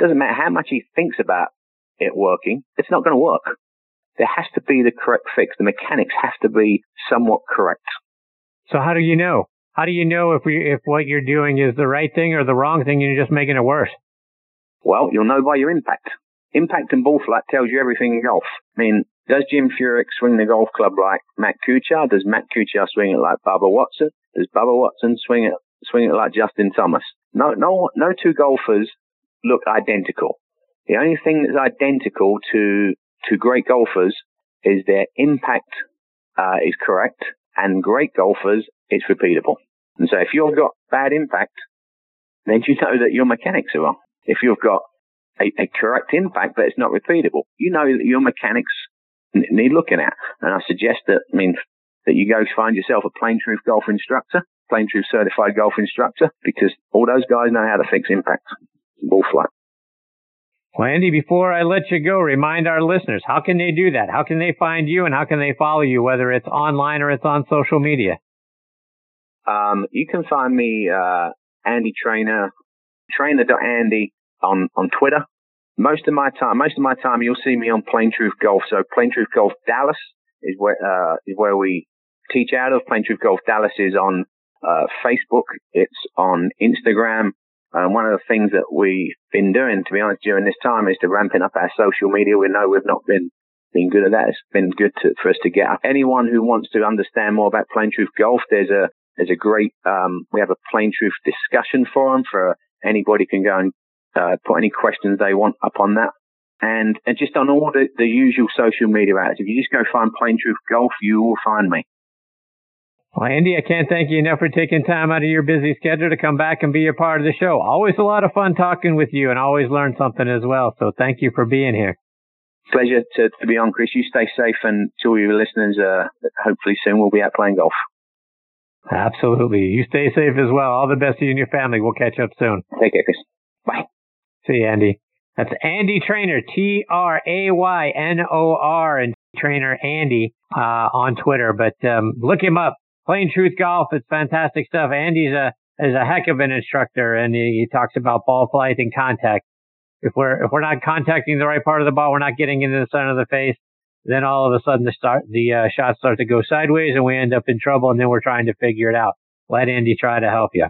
Doesn't matter how much he thinks about it working, it's not going to work. There has to be the correct fix. The mechanics have to be somewhat correct. So how do you know? How do you know if we if what you're doing is the right thing or the wrong thing, you're just making it worse? Well, you'll know by your impact. Impact and ball flight tells you everything in golf. I mean, does Jim Furyk swing the golf club like Matt Kuchar? Does Matt Kuchar swing it like Bubba Watson? Does Bubba Watson swing it swing it like Justin Thomas? No, no, no two golfers look identical. The only thing that's identical to to great golfers is their impact uh, is correct, and great golfers it's repeatable. And so, if you've got bad impact, then you know that your mechanics are wrong. If you've got a, a correct impact, but it's not repeatable, you know that your mechanics need looking at. And I suggest that, I mean, that you go find yourself a Plane Truth golf instructor, Plane Truth certified golf instructor, because all those guys know how to fix impact, ball flight. Well, Andy, before I let you go, remind our listeners, how can they do that? How can they find you and how can they follow you, whether it's online or it's on social media? Um, you can find me, uh, Andy Traynor, trainer.andy on, on Twitter. Most of my time, most of my time, you'll see me on Plane Truth Golf. So Plane Truth Golf Dallas is where, uh, is where we teach out of. Plane Truth Golf Dallas is on, uh, Facebook. It's on Instagram. And one of the things that we've been doing, to be honest, during this time is to ramping up our social media. We know we've not been been good at that. It's been good to, for us to get up. Anyone who wants to understand more about Plane Truth Golf, there's a there's a great um, we have a Plane Truth discussion forum for anybody can go and uh, put any questions they want up on that. And, and just on all the, the usual social media outlets. If you just go find Plane Truth Golf, you will find me. Well, Andy, I can't thank you enough for taking time out of your busy schedule to come back and be a part of the show. Always a lot of fun talking with you and always learn something as well. So thank you for being here. Pleasure to, to be on, Chris. You stay safe and to all your listeners, uh, hopefully soon we'll be out playing golf. Absolutely. You stay safe as well. All the best to you and your family. We'll catch up soon. Take care, Chris. Bye. See Andy. That's Andy Traynor, T R A Y N O R, and Traynor Andy uh, on Twitter. But um, look him up. Plane Truth Golf. It's fantastic stuff. Andy's a is a heck of an instructor, and he, he talks about ball flight and contact. If we're if we're not contacting the right part of the ball, we're not getting into the center of the face. Then all of a sudden the start the uh, shots start to go sideways, and we end up in trouble. And then we're trying to figure it out. Let Andy try to help you.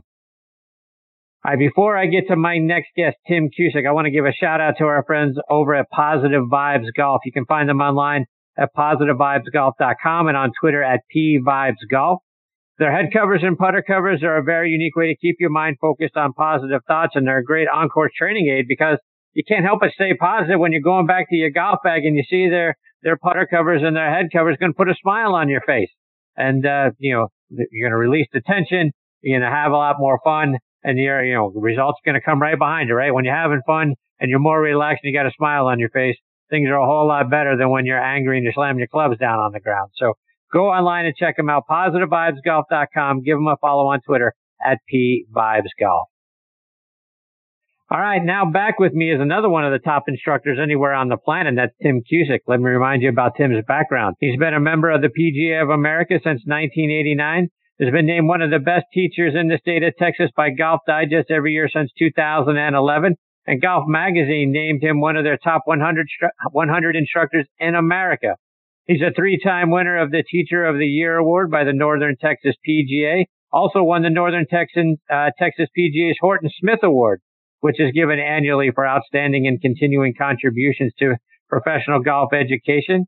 Right, before I get to my next guest, Tim Cusick, I want to give a shout out to our friends over at Positive Vibes Golf. You can find them online at positivevibesgolf.com and on Twitter at pvibesgolf. Their head covers and putter covers are a very unique way to keep your mind focused on positive thoughts, and they're a great on-course training aid because you can't help but stay positive when you're going back to your golf bag and you see their their putter covers and their head covers going to put a smile on your face, and uh, you know you're going to release the tension. You're going to have a lot more fun, and your you know the results going to come right behind you, right? When you're having fun and you're more relaxed and you got a smile on your face, things are a whole lot better than when you're angry and you're slamming your clubs down on the ground. So go online and check them out. PositiveVibesGolf.com. Give them a follow on Twitter at PVibesGolf. All right, now back with me is another one of the top instructors anywhere on the planet. And that's Tim Cusick. Let me remind you about Tim's background. He's been a member of the PGA of America since 1989 has been named one of the best teachers in the state of Texas by Golf Digest every year since 2011. And Golf Magazine named him one of their top 100, 100 instructors in America. He's a three-time winner of the Teacher of the Year award by the Northern Texas PGA. Also won the Northern Texan, uh, Texas PGA's Horton Smith Award, which is given annually for outstanding and continuing contributions to professional golf education.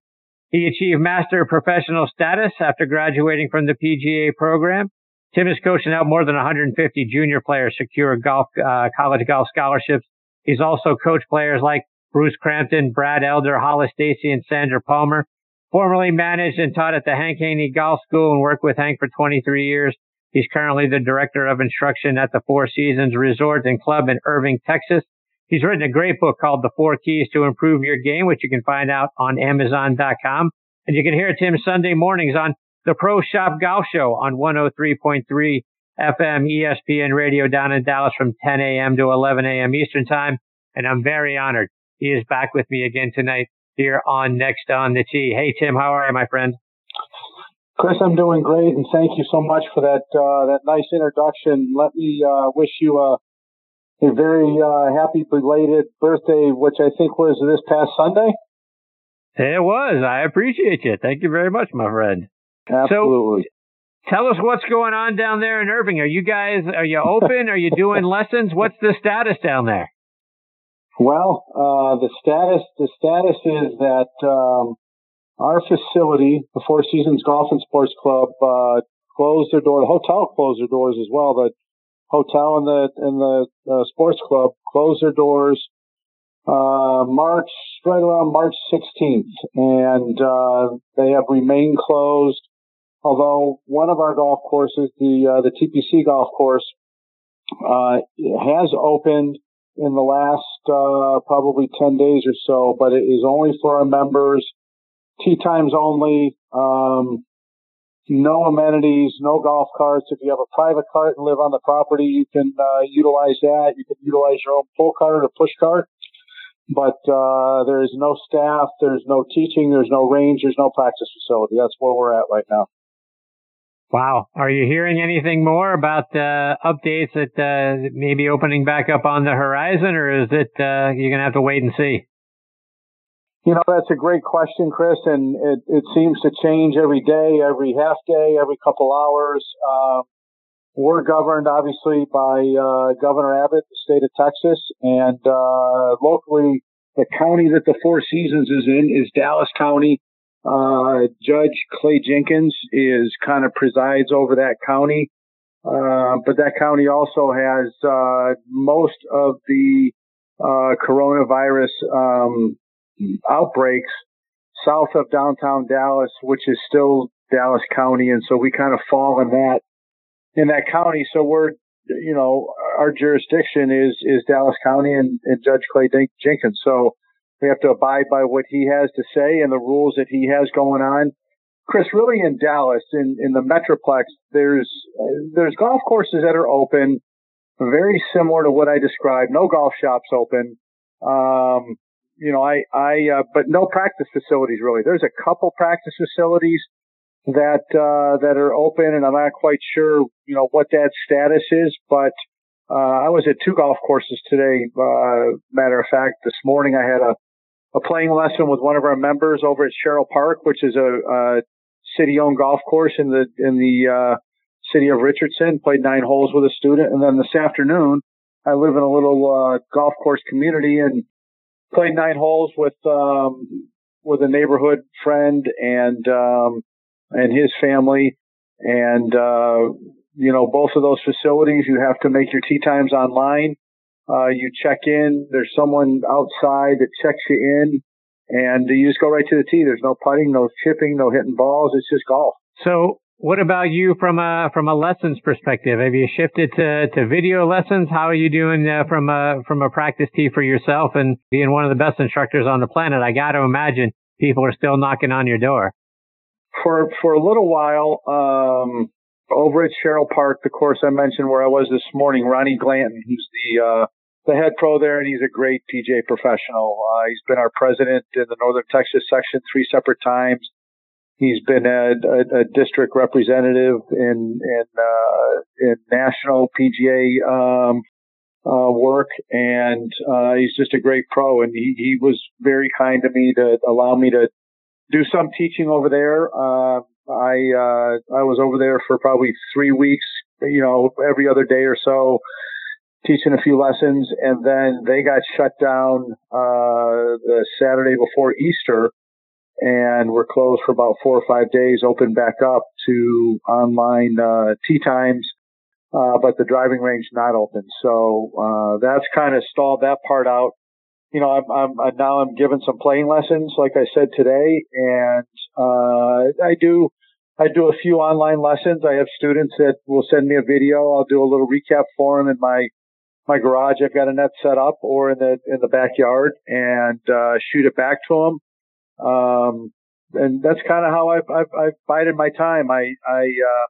He achieved master professional status after graduating from the PGA program. Tim has coached and more than 150 junior players secure golf, uh, college golf scholarships. He's also coached players like Bruce Crampton, Brad Elder, Hollis Stacy, and Sandra Palmer. Formerly managed and taught at the Hank Haney Golf School and worked with Hank for 23 years. He's currently the director of instruction at the Four Seasons Resort and Club in Irving, Texas. He's written a great book called The Four Keys to Improve Your Game, which you can find out on Amazon.com. And you can hear Tim Sunday mornings on the Pro Shop Golf Show on 103.3 FM ESPN radio down in Dallas from 10 a.m. to 11 a.m. Eastern Time. And I'm very honored. He is back with me again tonight here on Next on the Tee. Hey, Tim, how are you, my friend? Chris, I'm doing great, and thank you so much for that uh, that nice introduction. Let me uh, wish you a a very uh, happy belated birthday, which I think was this past Sunday. It was. I appreciate you. Thank you very much, my friend. Absolutely. So, tell us what's going on down there in Irving. Are you guys are you open? are you doing lessons? What's the status down there? Well, uh, the status the status is that um, our facility, the Four Seasons Golf and Sports Club, uh, closed their door. The hotel closed their doors as well. The hotel and the and the uh, sports club closed their doors uh, March right around March 16th, and uh, they have remained closed. Although one of our golf courses, the uh, the TPC golf course, uh, has opened in the last uh, probably 10 days or so, but it is only for our members. Tee times only. Um, no amenities, no golf carts. If you have a private cart and live on the property, you can uh, utilize that. You can utilize your own pull cart or push cart. But uh, there is no staff, there's no teaching, there's no range, there's no practice facility. That's where we're at right now. Wow. Are you hearing anything more about uh, updates that uh, maybe opening back up on the horizon, or is it uh, you're going to have to wait and see? You know, that's a great question, Chris, and it, it seems to change every day, every half day, every couple hours. Uh, we're governed obviously by uh, Governor Abbott, the state of Texas, and uh, locally, the county that the Four Seasons is in is Dallas County. Uh, Judge Clay Jenkins is kind of presides over that county, uh, but that county also has uh, most of the uh, coronavirus um, outbreaks south of downtown Dallas, which is still Dallas County. And so we kind of fall in that, in that county. So we're, you know, our jurisdiction is, is Dallas County and, and Judge Clay Jenkins. So we have to abide by what he has to say and the rules that he has going on. Chris, really in Dallas, in, in the Metroplex, there's, there's golf courses that are open, very similar to what I described. No golf shops open. Um, you know, I, I, uh, but no practice facilities really. There's a couple practice facilities that, uh, that are open and I'm not quite sure, you know, what that status is, but, uh, I was at two golf courses today. Uh, matter of fact, this morning I had a, a playing lesson with one of our members over at Sherrill Park, which is a, a city owned golf course in the, in the, uh, city of Richardson, played nine holes with a student. And then this afternoon, I live in a little, uh, golf course community and played nine holes with um, with a neighborhood friend and um, and his family, and uh, you know both of those facilities you have to make your tee times online. Uh, you check in. There's someone outside that checks you in, and you just go right to the tee. There's no putting, no chipping, no hitting balls. It's just golf. So what about you from a from a lessons perspective? Have you shifted to, to video lessons? How are you doing uh, from a from a practice tee for yourself and being one of the best instructors on the planet? I got to imagine people are still knocking on your door. For for a little while, um, over at Sherrill Park, the course I mentioned where I was this morning, Ronnie Glanton, who's the uh, the head pro there, and he's a great PJ professional. Uh, he's been our president in the Northern Texas section three separate times. He's been a, a, a district representative in in, uh, in national PGA um, uh, work, and uh, he's just a great pro. And he, he was very kind to me to allow me to do some teaching over there. Uh, I uh, I was over there for probably three weeks, you know, every other day or so, teaching a few lessons, and then they got shut down uh, the Saturday before Easter and we're closed for about four or five days, open back up to online uh, tee times, uh, but the driving range not open. So uh, that's kind of stalled that part out. You know, I'm, I'm uh, now I'm giving some playing lessons, like I said today, and uh, I do I do a few online lessons. I have students that will send me a video. I'll do a little recap for them in my my garage. I've got a net set up, or in the in the backyard, and uh, shoot it back to them um, and that's kind of how I've, I've, I've bided my time. I, I, uh,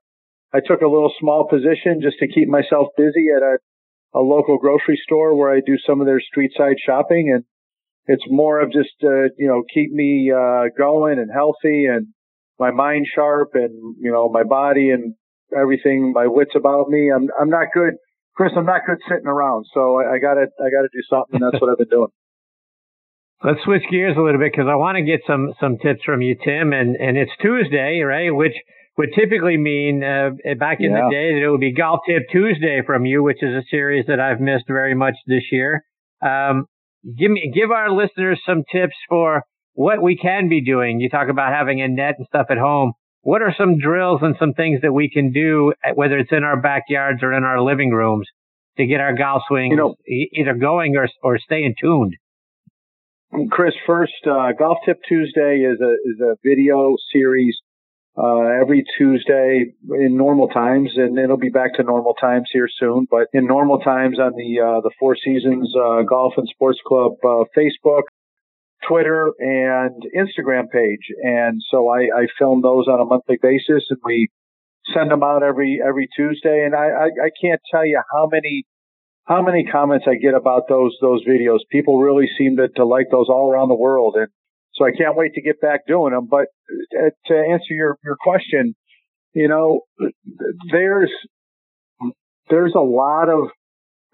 I took a little small position just to keep myself busy at a, a local grocery store where I do some of their street side shopping. And it's more of just, uh, you know, keep me, uh, going and healthy and my mind sharp and, you know, my body and everything, my wits about me. I'm, I'm not good. Chris, I'm not good sitting around. So I, I gotta, I gotta do something. And that's what I've been doing. Let's switch gears a little bit because I want to get some some tips from you, Tim. And and it's Tuesday, right? Which would typically mean uh, back in yeah. the day that it would be Golf Tip Tuesday from you, which is a series that I've missed very much this year. Um, give me, give our listeners some tips for what we can be doing. You talk about having a net and stuff at home. What are some drills and some things that we can do, whether it's in our backyards or in our living rooms, to get our golf swings you know, either going or or staying tuned? Chris, first, uh, Golf Tip Tuesday is a is a video series uh, every Tuesday in normal times, and it'll be back to normal times here soon. But in normal times on the uh, the Four Seasons uh, Golf and Sports Club uh, Facebook, Twitter, and Instagram page, and so I, I film those on a monthly basis, and we send them out every every Tuesday. And I, I, I can't tell you how many how many comments I get about those those videos. People really seem to, to like those all around the world, and so I can't wait to get back doing them. But uh, to answer your your question, you know, there's there's a lot of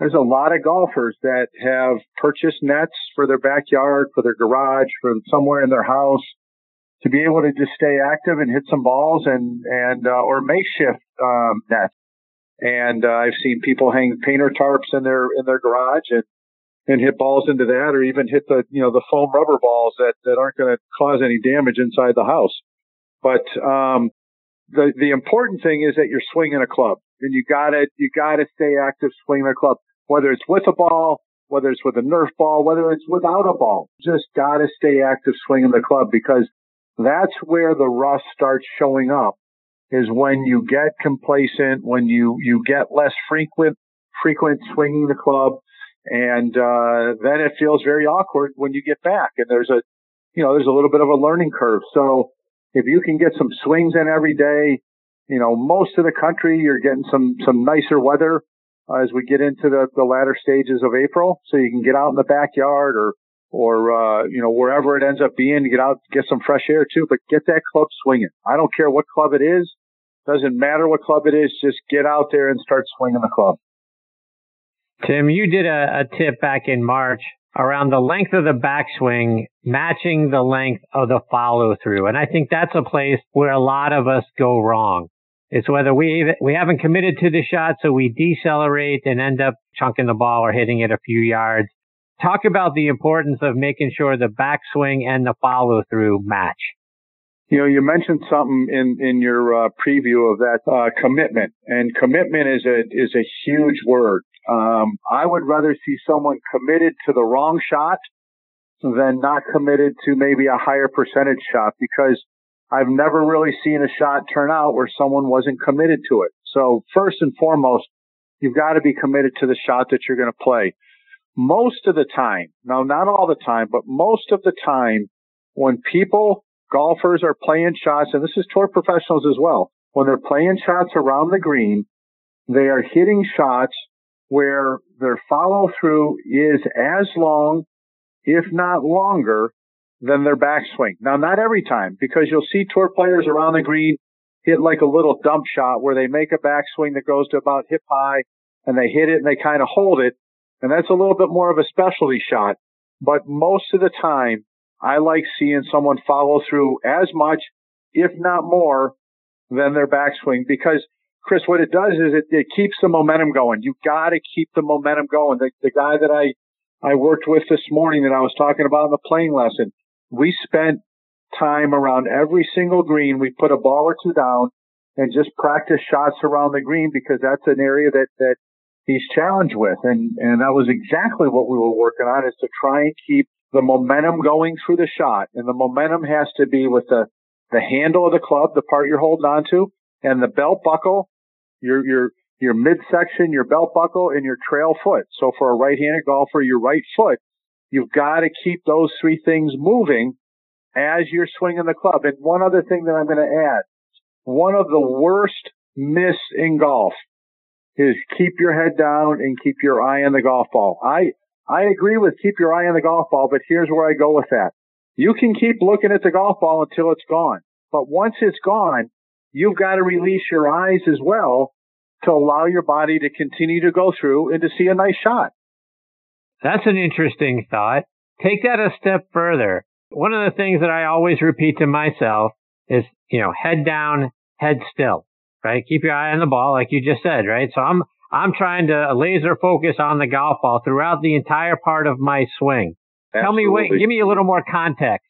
there's a lot of golfers that have purchased nets for their backyard, for their garage, for somewhere in their house to be able to just stay active and hit some balls and, and, uh, or makeshift, um, nets. And, uh, I've seen people hang painter tarps in their, in their garage and, and hit balls into that or even hit the, you know, the foam rubber balls that, that aren't going to cause any damage inside the house. But, um, the, the important thing is that you're swinging a club and you gotta, you gotta stay active swinging a club, whether it's with a ball, whether it's with a Nerf ball, whether it's without a ball. Just gotta stay active swinging the club because that's where the rust starts showing up is when you get complacent, when you, you get less frequent, frequent swinging the club. And, uh, then it feels very awkward when you get back and there's a, you know, there's a little bit of a learning curve. So if you can get some swings in every day, you know, most of the country, you're getting some, some nicer weather uh, as we get into the, the latter stages of April. So you can get out in the backyard or, or, uh, you know, wherever it ends up being, get out, get some fresh air too, but get that club swinging. I don't care what club it is. Doesn't matter what club it is. Just get out there and start swinging the club. Tim, you did a, a tip back in March around the length of the backswing matching the length of the follow through. And I think that's a place where a lot of us go wrong. It's whether we we haven't committed to the shot, so we decelerate and end up chunking the ball or hitting it a few yards. Talk about the importance of making sure the backswing and the follow through match. You know, you mentioned something in in your uh, preview of that uh, commitment, and commitment is a is a huge word. Um, I would rather see someone committed to the wrong shot than not committed to maybe a higher percentage shot because I've never really seen a shot turn out where someone wasn't committed to it. So first and foremost, you've got to be committed to the shot that you're going to play. Most of the time, now not all the time, but most of the time when people, golfers are playing shots, and this is tour professionals as well, when they're playing shots around the green, they are hitting shots where their follow through is as long, if not longer, than their backswing. Now, not every time, because you'll see tour players around the green hit like a little dump shot where they make a backswing that goes to about hip high and they hit it and they kind of hold it. And that's a little bit more of a specialty shot. But most of the time, I like seeing someone follow through as much, if not more, than their backswing because Chris, what it does is it, it keeps the momentum going. You got to keep the momentum going. The, the guy that I I worked with this morning that I was talking about in the playing lesson, we spent time around every single green. We put a ball or two down and just practice shots around the green because that's an area that that he's challenged with, and and that was exactly what we were working on is to try and keep the momentum going through the shot, and the momentum has to be with the the handle of the club, the part you're holding on to, and the belt buckle your your your midsection, your belt buckle, and your trail foot. So for a right-handed golfer, your right foot, you've got to keep those three things moving as you're swinging the club. And one other thing that I'm going to add, one of the worst myths in golf is keep your head down and keep your eye on the golf ball. I I agree with keep your eye on the golf ball, but here's where I go with that. You can keep looking at the golf ball until it's gone. But once it's gone, you've got to release your eyes as well to allow your body to continue to go through and to see a nice shot. That's an interesting thought. Take that a step further. One of the things that I always repeat to myself is, you know, head down, head still, right? Keep your eye on the ball, like you just said, right? So I'm, I'm trying to laser focus on the golf ball throughout the entire part of my swing. Absolutely. Tell me, wait, give me a little more context.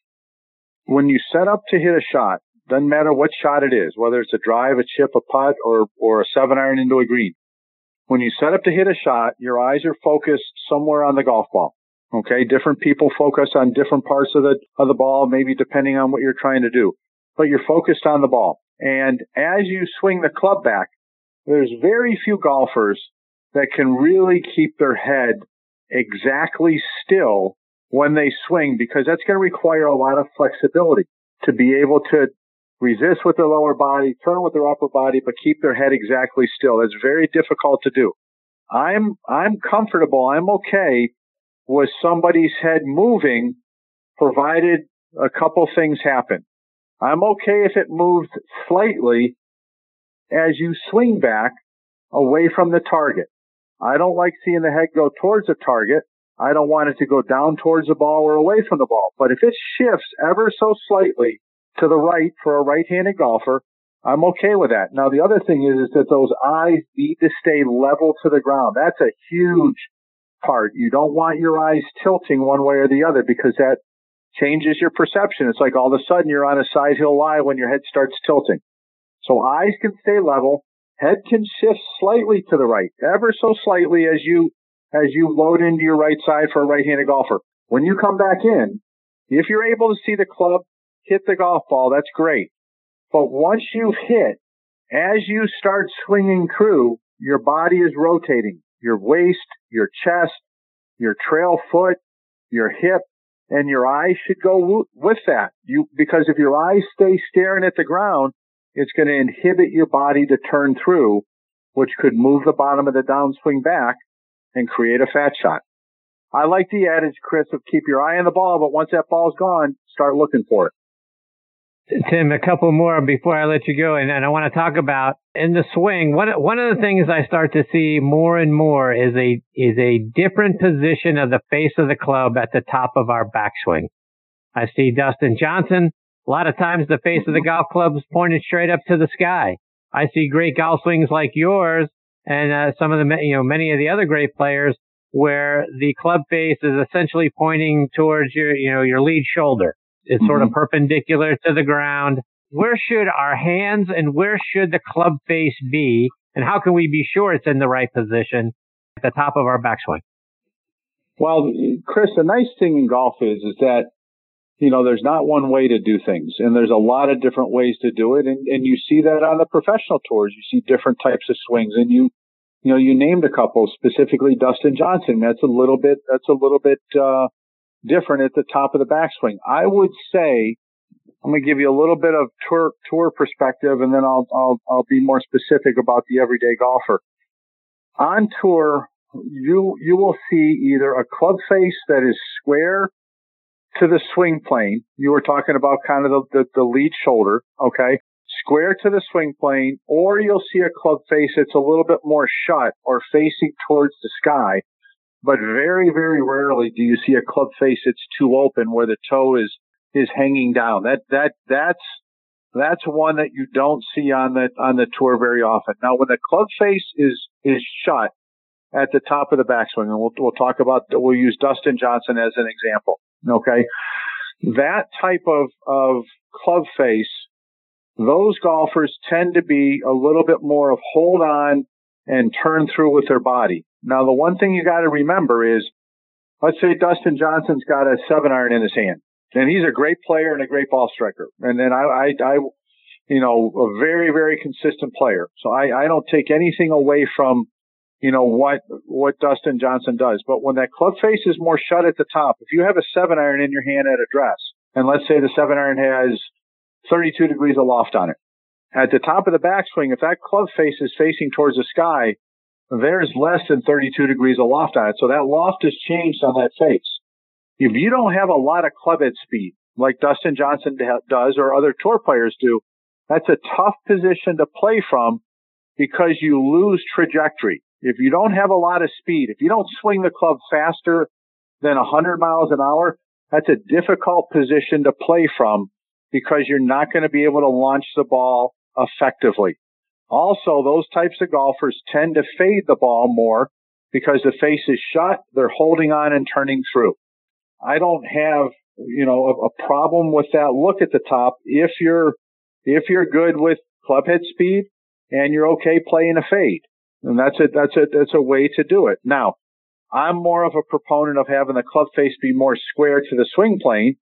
When you set up to hit a shot, doesn't matter what shot it is, whether it's a drive, a chip, a putt, or, or a seven iron into a green. When you set up to hit a shot, your eyes are focused somewhere on the golf ball. Okay. Different people focus on different parts of the, of the ball, maybe depending on what you're trying to do, but you're focused on the ball. And as you swing the club back, there's very few golfers that can really keep their head exactly still when they swing because that's going to require a lot of flexibility to be able to resist with their lower body, turn with their upper body, but keep their head exactly still. That's very difficult to do. I'm, I'm comfortable. I'm okay with somebody's head moving provided a couple things happen. I'm okay if it moves slightly as you swing back away from the target. I don't like seeing the head go towards the target. I don't want it to go down towards the ball or away from the ball. But if it shifts ever so slightly to the right for a right-handed golfer, I'm okay with that. Now the other thing is, is that those eyes need to stay level to the ground. That's a huge part. You don't want your eyes tilting one way or the other because that changes your perception. It's like all of a sudden you're on a side hill lie when your head starts tilting. So eyes can stay level. Head can shift slightly to the right, ever so slightly as you, as you load into your right side for a right-handed golfer. When you come back in, if you're able to see the club hit the golf ball, that's great. But once you've hit, as you start swinging through, your body is rotating. Your waist, your chest, your trail foot, your hip, and your eyes should go with that. You, because if your eyes stay staring at the ground, it's going to inhibit your body to turn through, which could move the bottom of the downswing back and create a fat shot. I like the adage, Chris, of keep your eye on the ball, but once that ball's gone, start looking for it. Tim, a couple more before I let you go, and, and I want to talk about in the swing. One one of the things I start to see more and more is a is a different position of the face of the club at the top of our backswing. I see Dustin Johnson. A lot of times, the face of the golf club is pointed straight up to the sky. I see great golf swings like yours, and uh, some of the you know many of the other great players where the club face is essentially pointing towards your you know your lead shoulder. It's mm-hmm. sort of mm-hmm. perpendicular to the ground. Where should our hands and where should the club face be? And how can we be sure it's in the right position at the top of our backswing? Well, Chris, the nice thing in golf is, is that, you know, there's not one way to do things and there's a lot of different ways to do it. And, and you see that on the professional tours. You see different types of swings and you, you know, you named a couple, specifically Dustin Johnson. That's a little bit, that's a little bit, uh, different at the top of the backswing. I would say, I'm going to give you a little bit of tour, tour perspective and then I'll, I'll, I'll be more specific about the everyday golfer. On tour, you, you will see either a club face that is square to the swing plane. You were talking about kind of the, the, the lead shoulder. Okay. Square to the swing plane, or you'll see a club face that's a little bit more shut or facing towards the sky but very, very rarely do you see a club face that's too open where the toe is, is hanging down. That, that, that's, that's one that you don't see on the, on the tour very often. Now, when the club face is, is shut at the top of the backswing, and we'll, we'll talk about, we'll use Dustin Johnson as an example. Okay. That type of, of club face, those golfers tend to be a little bit more of hold on and turn through with their body. Now, the one thing you got to remember is, let's say Dustin Johnson's got a seven iron in his hand, and he's a great player and a great ball striker. And then I, I, I you know, a very, very consistent player. So I, I don't take anything away from, you know, what, what Dustin Johnson does. But when that club face is more shut at the top, if you have a seven iron in your hand at address, and let's say the seven iron has 32 degrees of loft on it, at the top of the backswing, if that club face is facing towards the sky, there's less than 32 degrees of loft on it. So that loft has changed on that face. If you don't have a lot of club head speed, like Dustin Johnson does or other tour players do, that's a tough position to play from because you lose trajectory. If you don't have a lot of speed, if you don't swing the club faster than 100 miles an hour, that's a difficult position to play from because you're not going to be able to launch the ball effectively. Also, those types of golfers tend to fade the ball more because the face is shut. They're holding on and turning through. I don't have, you know, a, a problem with that look at the top if you're, if you're good with club head speed and you're okay playing a fade. And that's it. that's a, that's a way to do it. Now, I'm more of a proponent of having the club face be more square to the swing plane,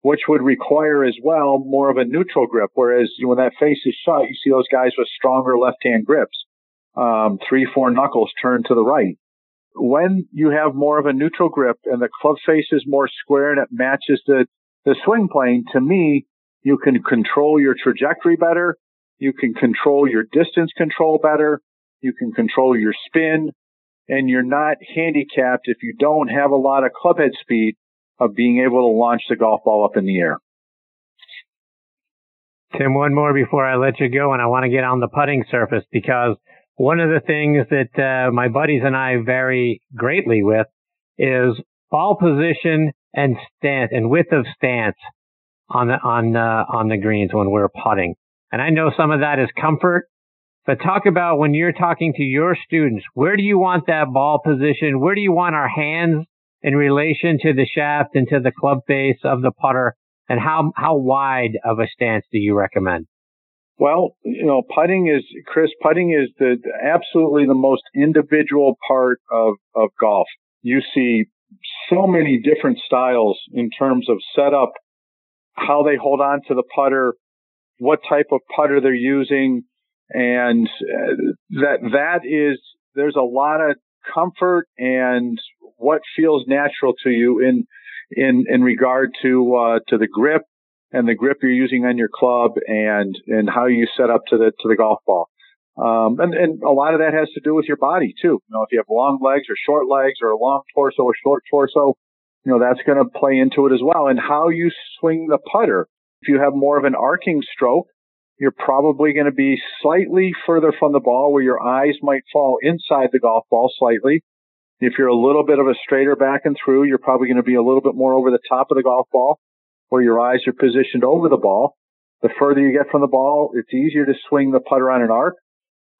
which would require as well more of a neutral grip. Whereas when that face is shut, you see those guys with stronger left hand grips, um, three, four knuckles turned to the right. When you have more of a neutral grip and the club face is more square and it matches the, the swing plane, to me, you can control your trajectory better. You can control your distance control better. You can control your spin and you're not handicapped if you don't have a lot of clubhead speed of being able to launch the golf ball up in the air. Tim, one more before I let you go, and I want to get on the putting surface because one of the things that uh, my buddies and I vary greatly with is ball position and stance and width of stance on the on uh, on the greens when we're putting. And I know some of that is comfort, but talk about when you're talking to your students, where do you want that ball position? Where do you want our hands in relation to the shaft and to the club face of the putter? And how, how wide of a stance do you recommend? Well, you know, putting is, Chris, putting is the absolutely the most individual part of, of golf. You see so many different styles in terms of setup, how they hold on to the putter, what type of putter they're using, and uh, that that is there's a lot of comfort and what feels natural to you in in in regard to uh, to the grip and the grip you're using on your club and and how you set up to the to the golf ball. Um, and, and a lot of that has to do with your body too. You know, if you have long legs or short legs or a long torso or short torso, you know, that's going to play into it as well. And how you swing the putter. If you have more of an arcing stroke, you're probably going to be slightly further from the ball where your eyes might fall inside the golf ball slightly. If you're a little bit of a straighter back and through, you're probably going to be a little bit more over the top of the golf ball where your eyes are positioned over the ball. The further you get from the ball, it's easier to swing the putter on an arc.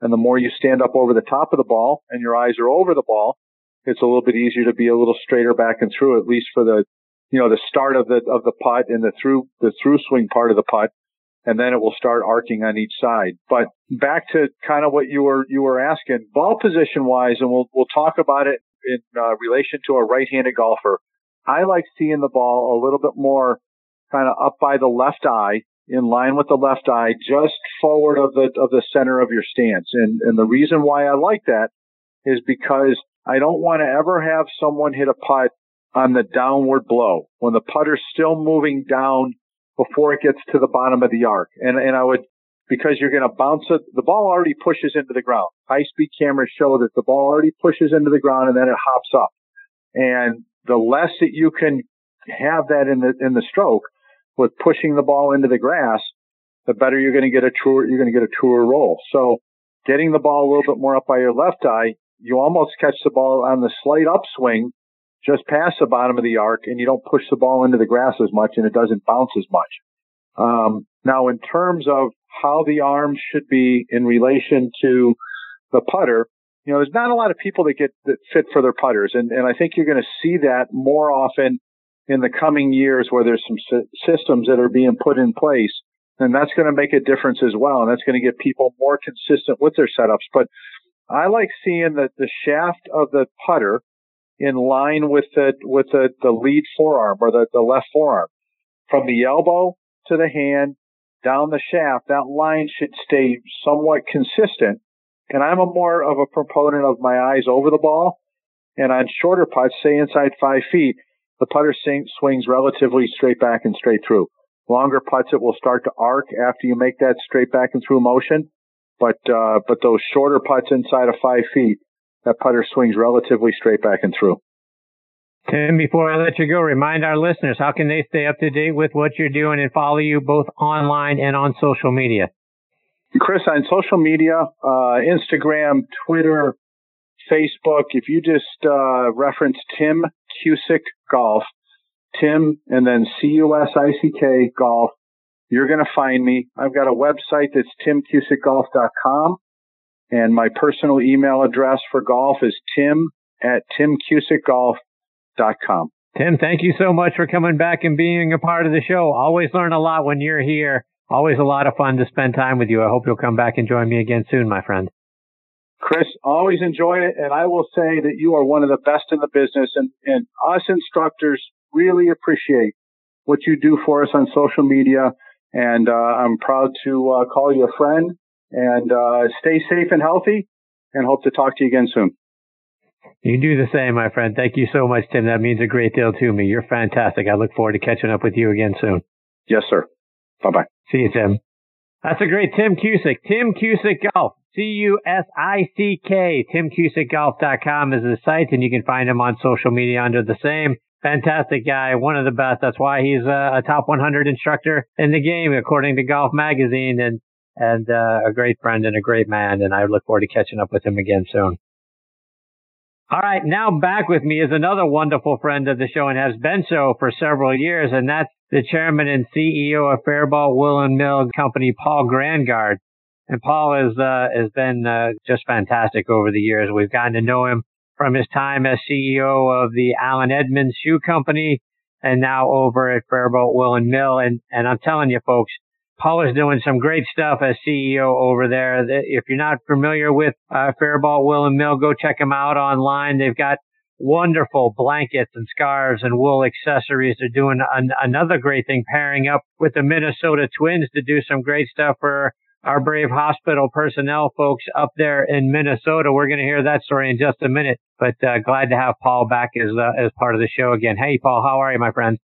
And the more you stand up over the top of the ball and your eyes are over the ball, it's a little bit easier to be a little straighter back and through, at least for the, you know, the start of the, of the putt and the through, the through swing part of the putt and then it will start arcing on each side. But back to kind of what you were you were asking, ball position wise, and we'll we'll talk about it in uh, relation to a right-handed golfer. I like seeing the ball a little bit more kind of up by the left eye, in line with the left eye, just forward of the of the center of your stance. And and the reason why I like that is because I don't want to ever have someone hit a putt on the downward blow when the putter's still moving down before it gets to the bottom of the arc. And, and I would, because you're going to bounce it, the ball already pushes into the ground. High speed cameras show that the ball already pushes into the ground and then it hops up. And the less that you can have that in the, in the stroke with pushing the ball into the grass, the better you're going to get a truer, you're going to get a truer roll. So getting the ball a little bit more up by your left eye, you almost catch the ball on the slight upswing just past the bottom of the arc and you don't push the ball into the grass as much and it doesn't bounce as much. Um, now, in terms of how the arm should be in relation to the putter, you know, there's not a lot of people that get that fit for their putters, and, and I think you're going to see that more often in the coming years where there's some systems that are being put in place, and that's going to make a difference as well, and that's going to get people more consistent with their setups. But I like seeing that the shaft of the putter in line with the with the, the lead forearm or the, the left forearm. From the elbow to the hand down the shaft, that line should stay somewhat consistent. And I'm a more of a proponent of my eyes over the ball. And on shorter putts, say inside five feet, the putter swings relatively straight back and straight through. Longer putts, it will start to arc after you make that straight back and through motion. But, uh, but those shorter putts inside of five feet, that putter swings relatively straight back and through. Tim, before I let you go, remind our listeners how can they stay up to date with what you're doing and follow you both online and on social media? Chris, on social media, uh, Instagram, Twitter, Facebook, if you just uh, reference Tim Cusick Golf, Tim and then C U S I C K Golf, you're going to find me. I've got a website that's timcusickgolf.com and my personal email address for golf is tim at timcusickgolf.com. Tim, thank you so much for coming back and being a part of the show. Always learn a lot when you're here. Always a lot of fun to spend time with you. I hope you'll come back and join me again soon, my friend. Chris, always enjoy it. And I will say that you are one of the best in the business and, and us instructors really appreciate what you do for us on social media. And uh, I'm proud to uh, call you a friend and uh, stay safe and healthy and hope to talk to you again soon. You do the same, my friend. Thank you so much, Tim. That means a great deal to me. You're fantastic. I look forward to catching up with you again soon. Yes, sir. Bye bye. See you, Tim. That's a great Tim Cusick. Tim Cusick Golf. C U S I C K. TimCusickGolf.com is the site, and you can find him on social media under the same. Fantastic guy, one of the best. That's why he's a, a top 100 instructor in the game, according to Golf Magazine, and and uh, a great friend and a great man. And I look forward to catching up with him again soon. All right, now back with me is another wonderful friend of the show and has been so for several years, and that's the chairman and CEO of Faribault Woolen Mill Company, Paul Grangaard. And Paul has uh, has been uh, just fantastic over the years. We've gotten to know him from his time as CEO of the Allen Edmonds Shoe Company, and now over at Faribault Woolen Mill. And and I'm telling you, folks, Paul is doing some great stuff as CEO over there. If you're not familiar with uh, Woolen Mill, go check them out online. They've got wonderful blankets and scarves and wool accessories. They're doing an, another great thing, pairing up with the Minnesota Twins to do some great stuff for our brave hospital personnel folks up there in Minnesota. We're going to hear that story in just a minute, but uh, glad to have Paul back as uh, as part of the show again. Hey, Paul, how are you, my friend?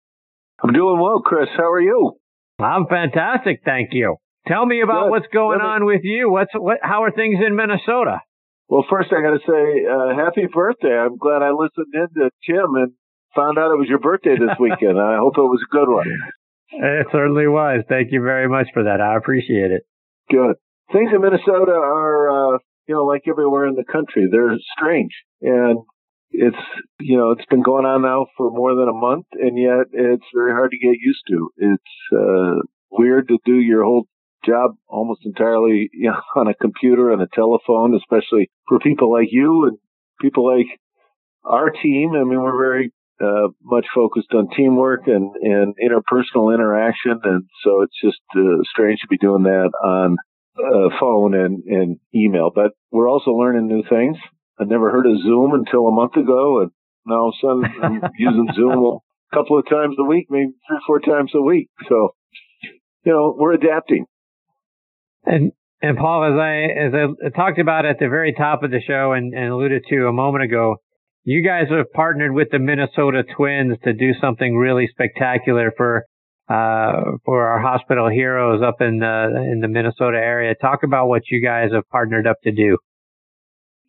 I'm doing well, Chris. How are you? I'm fantastic, thank you. Tell me about Good. what's going me... on with you. What's what? How are things in Minnesota? Well, first I got to say uh, happy birthday. I'm glad I listened in to Tim and found out it was your birthday this weekend. I hope it was a good one. It certainly was. Thank you very much for that. I appreciate it. Good. Things in Minnesota are, uh, you know, like everywhere in the country, they're strange. And it's, you know, it's been going on now for more than a month, and yet it's very hard to get used to. It's uh, weird to do your whole job almost entirely you know, on a computer and a telephone, especially for people like you and people like our team. I mean, we're very uh, much focused on teamwork and, and interpersonal interaction. And so it's just uh, strange to be doing that on uh, phone and, and email. But we're also learning new things. I never heard of Zoom until a month ago. And now all of a sudden I'm using Zoom a couple of times a week, maybe three or four times a week. So, you know, we're adapting. And and Paul, as I as I talked about at the very top of the show and, and alluded to a moment ago, you guys have partnered with the Minnesota Twins to do something really spectacular for uh, for our hospital heroes up in the in the Minnesota area. Talk about what you guys have partnered up to do.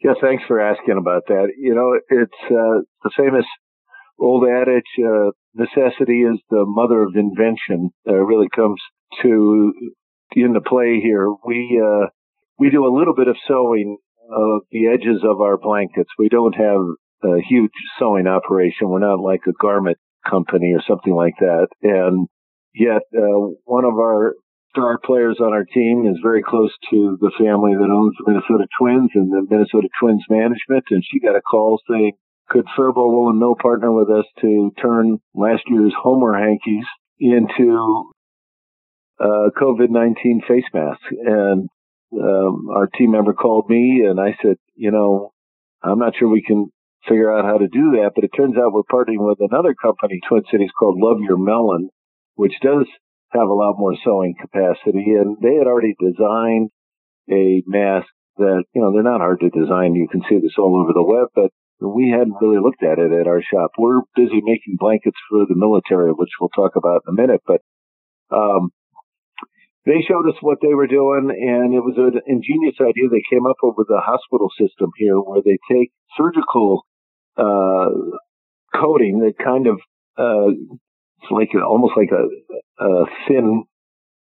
Yeah, thanks for asking about that. You know, it's uh, the famous old adage, uh, necessity is the mother of invention. Uh, really comes to into play here. We uh, we do a little bit of sewing of the edges of our blankets. We don't have a huge sewing operation. We're not like a garment company or something like that. And yet, uh, one of our star players on our team is very close to the family that owns the Minnesota Twins and the Minnesota Twins management. And she got a call saying, could Faribault Woolen Mill partner with us to turn last year's Homer hankies into uh, COVID-19 face masks? And um, our team member called me and I said, you know, I'm not sure we can figure out how to do that. But it turns out we're partnering with another company, Twin Cities, called Love Your Melon, which does have a lot more sewing capacity. And they had already designed a mask that, you know, they're not hard to design. You can see this all over the web, but we hadn't really looked at it at our shop. We're busy making blankets for the military, which we'll talk about in a minute. But um, they showed us what they were doing, and it was an ingenious idea they came up with the hospital system here, where they take surgical uh, coating that kind of uh, it's like a, almost like a, a thin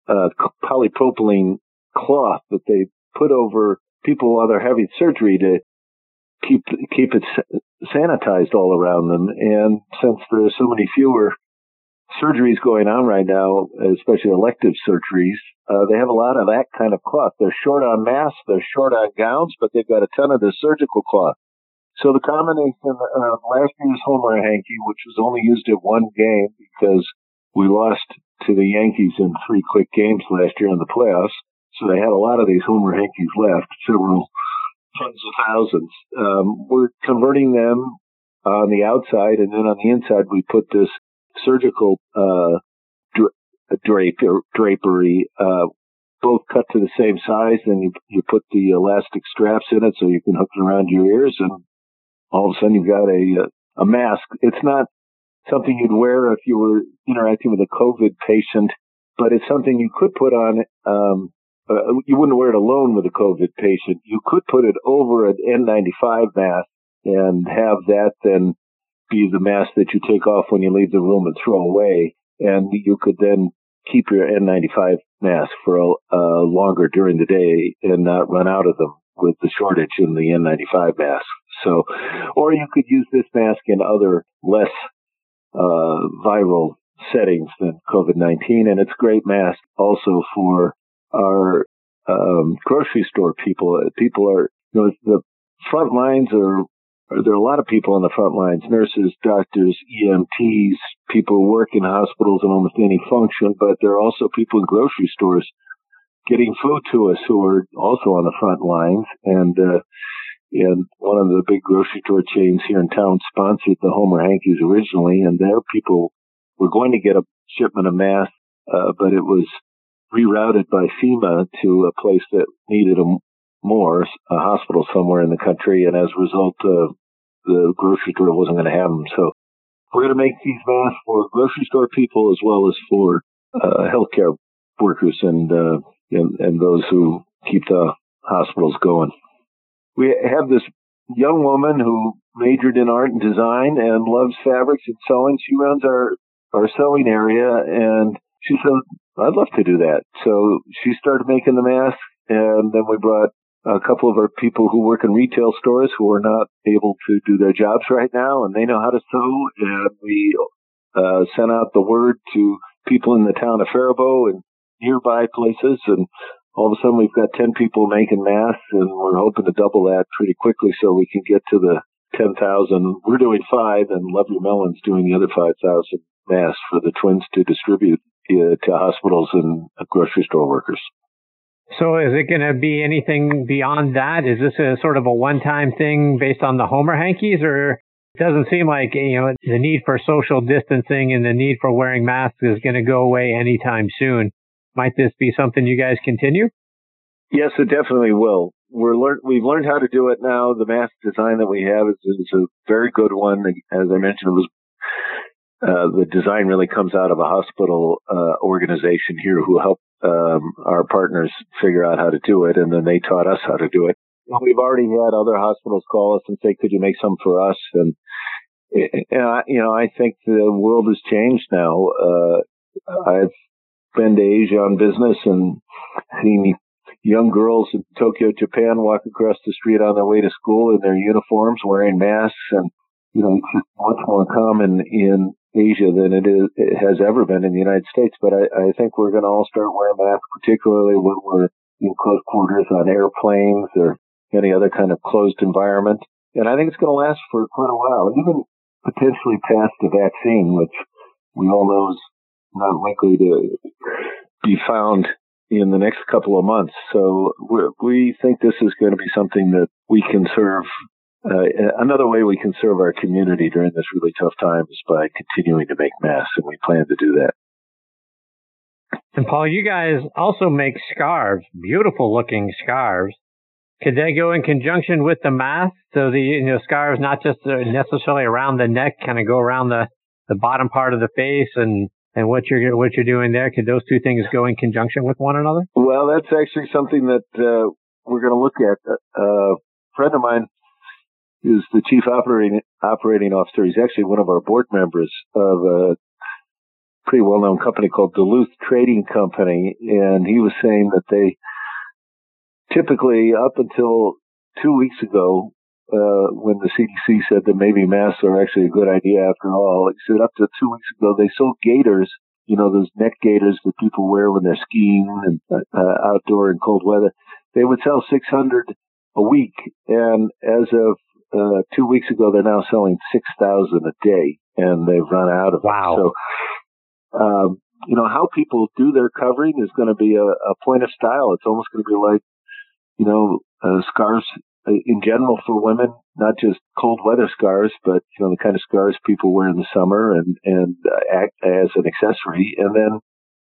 uh, polypropylene cloth that they put over people while they're having surgery to keep keep it sanitized all around them. And since there are so many fewer surgeries going on right now, especially elective surgeries, uh, they have a lot of that kind of cloth. They're short on masks, they're short on gowns, but they've got a ton of the surgical cloth. So the combination of last year's Homer hanky, which was only used at one game because we lost to the Yankees in three quick games last year in the playoffs, so they had a lot of these Homer hankies left, several tens of thousands. Um, we're converting them on the outside, and then on the inside we put this surgical uh, drape, drapery, uh, both cut to the same size. and you, you put the elastic straps in it so you can hook it around your ears, and all of a sudden you've got a a mask. It's not something you'd wear if you were interacting with a COVID patient, but it's something you could put on. Um, uh, you wouldn't wear it alone with a COVID patient. You could put it over an N95 mask and have that then be the mask that you take off when you leave the room and throw away. And you could then keep your N95 mask for a, uh, longer during the day and not run out of them with the shortage in the N95 mask. So, or you could use this mask in other less uh, viral settings than COVID-19, and it's great mask also for our um, grocery store people. People are, you know, the front lines are there are a lot of people on the front lines nurses, doctors, EMTs, people who work in hospitals and almost any function, but there are also people in grocery stores getting food to us who are also on the front lines. And, uh, and one of the big grocery store chains here in town sponsored the Homer Hankies originally, and their people were going to get a shipment of masks, uh, but it was rerouted by FEMA to a place that needed them more, a hospital somewhere in the country, and as a result, uh, the grocery store wasn't going to have them. So we're going to make these masks for grocery store people as well as for uh, healthcare workers and, uh, and and those who keep the hospitals going. We have this young woman who majored in art and design and loves fabrics and sewing. She runs our our sewing area, and she said, "I'd love to do that." So she started making the masks, and then we brought a couple of our people who work in retail stores who are not able to do their jobs right now, and they know how to sew. And we uh, sent out the word to people in the town of Faribault and nearby places, and all of a sudden we've got 10 people making masks, and we're hoping to double that pretty quickly so we can get to the 10,000. We're doing five, and Love Your Melon's doing the other 5,000 masks for the twins to distribute uh, to hospitals and grocery store workers. So is it going to be anything beyond that? Is this a sort of a one-time thing based on the Homer hankies or it doesn't seem like, you know, the need for social distancing and the need for wearing masks is going to go away anytime soon. Might this be something you guys continue? Yes, it definitely will. We're learn we've learned how to do it now. The mask design that we have is, is a very good one. As I mentioned, it was uh, the design really comes out of a hospital uh, organization here who helped um, our partners figure out how to do it, and then they taught us how to do it. We've already had other hospitals call us and say, "Could you make some for us?" And you know, I think the world has changed now. Uh, I've been to Asia on business and seen young girls in Tokyo, Japan, walk across the street on their way to school in their uniforms, wearing masks, and you know, it's much more common in Asia than it is it has ever been in the United States. But I, I think we're going to all start wearing masks, particularly when we're in close quarters on airplanes or any other kind of closed environment. And I think it's going to last for quite a while, even potentially past the vaccine, which we all know is not likely to be found in the next couple of months. So we think this is going to be something that we can serve uh, another way we can serve our community during this really tough time is by continuing to make masks, and we plan to do that. And Paul, you guys also make scarves, beautiful looking scarves. Could they go in conjunction with the mask? So the you know scarves not just necessarily around the neck, kind of go around the the bottom part of the face and and what you're what you're doing there. Could those two things go in conjunction with one another? Well, that's actually something that uh, we're going to look at. Uh, a friend of mine is the chief operating operating officer. He's actually one of our board members of a pretty well known company called Duluth Trading Company, and he was saying that they typically up until two weeks ago uh, when the CDC said that maybe masks are actually a good idea after all. He said up to two weeks ago they sold gaiters, you know, those neck gaiters that people wear when they're skiing and uh, outdoor in cold weather. They would sell 600 a week, and as of uh, two weeks ago, they're now selling 6,000 a day, and they've run out of wow. it. So, um, you know, how people do their covering is going to be a, a point of style. It's almost going to be like, you know, uh, scarves uh, in general for women, not just cold weather scarves, but you know the kind of scarves people wear in the summer and and uh, act as an accessory. And then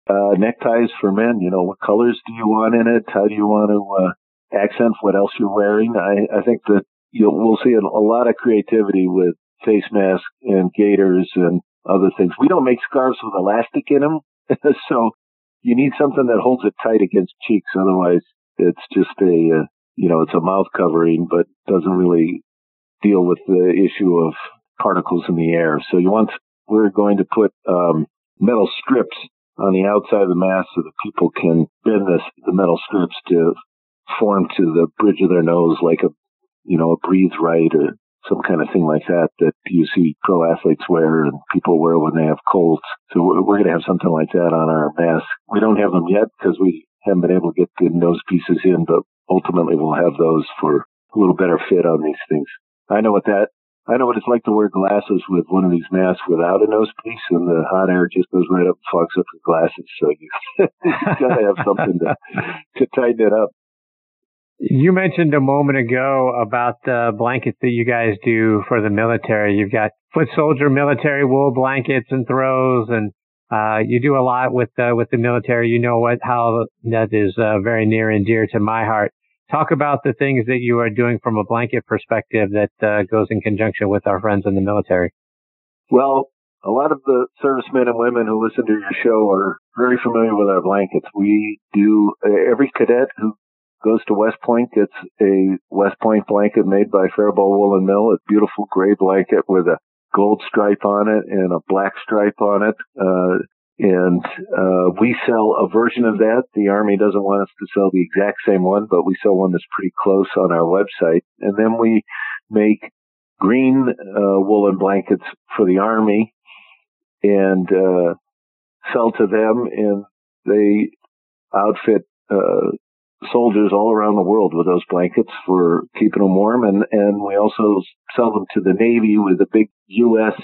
uh, neckties for men. You know, what colors do you want in it? How do you want to uh, accent what else you're wearing? I, I think that you know, we'll see a, a lot of creativity with face masks and gaiters and other things. We don't make scarves with elastic in them, so you need something that holds it tight against cheeks. Otherwise, it's just a uh, you know, it's a mouth covering, but doesn't really deal with the issue of particles in the air. So you want, we're going to put um, metal strips on the outside of the mask so that people can bend this, the metal strips to form to the bridge of their nose like a, you know, a breathe right or some kind of thing like that that you see pro athletes wear and people wear when they have colds. So we're, going to have something like that on our mask. We don't have them yet because we haven't been able to get the nose pieces in, but ultimately we'll have those for a little better fit on these things. I know what that, I know what it's like to wear glasses with one of these masks without a nose piece and the hot air just goes right up and fogs up your glasses. So you, you gotta have something to, to tighten it up. You mentioned a moment ago about the blankets that you guys do for the military. You've got foot soldier military wool blankets and throws and uh, you do a lot with uh, with the military. You know what how that is uh, very near and dear to my heart. Talk about the things that you are doing from a blanket perspective that uh, goes in conjunction with our friends in the military. Well, a lot of the servicemen and women who listen to your show are very familiar with our blankets. We do every cadet who goes to West Point gets a West Point blanket made by Faribault Woolen Mill, a beautiful gray blanket with a gold stripe on it and a black stripe on it. Uh, and uh, we sell a version of that. The Army doesn't want us to sell the exact same one, but we sell one that's pretty close on our website. And then we make green uh, woolen blankets for the Army and uh, sell to them, and they outfit uh, soldiers all around the world with those blankets for keeping them warm. And, and we also sell them to the Navy with a big U.S.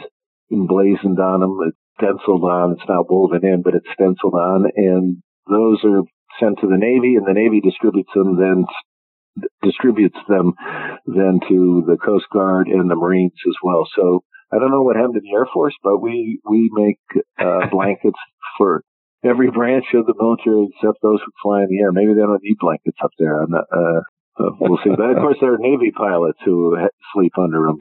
emblazoned on them. Stenciled on. It's not woven in, but it's stenciled on. And those are sent to the Navy and the Navy distributes them then distributes them then to the Coast Guard and the Marines as well. So I don't know what happened to the Air Force, but we, we make uh, blankets for every branch of the military except those who fly in the air. Maybe they don't need blankets up there. I'm not, uh, uh, we'll see. But of course, there are Navy pilots who sleep under them.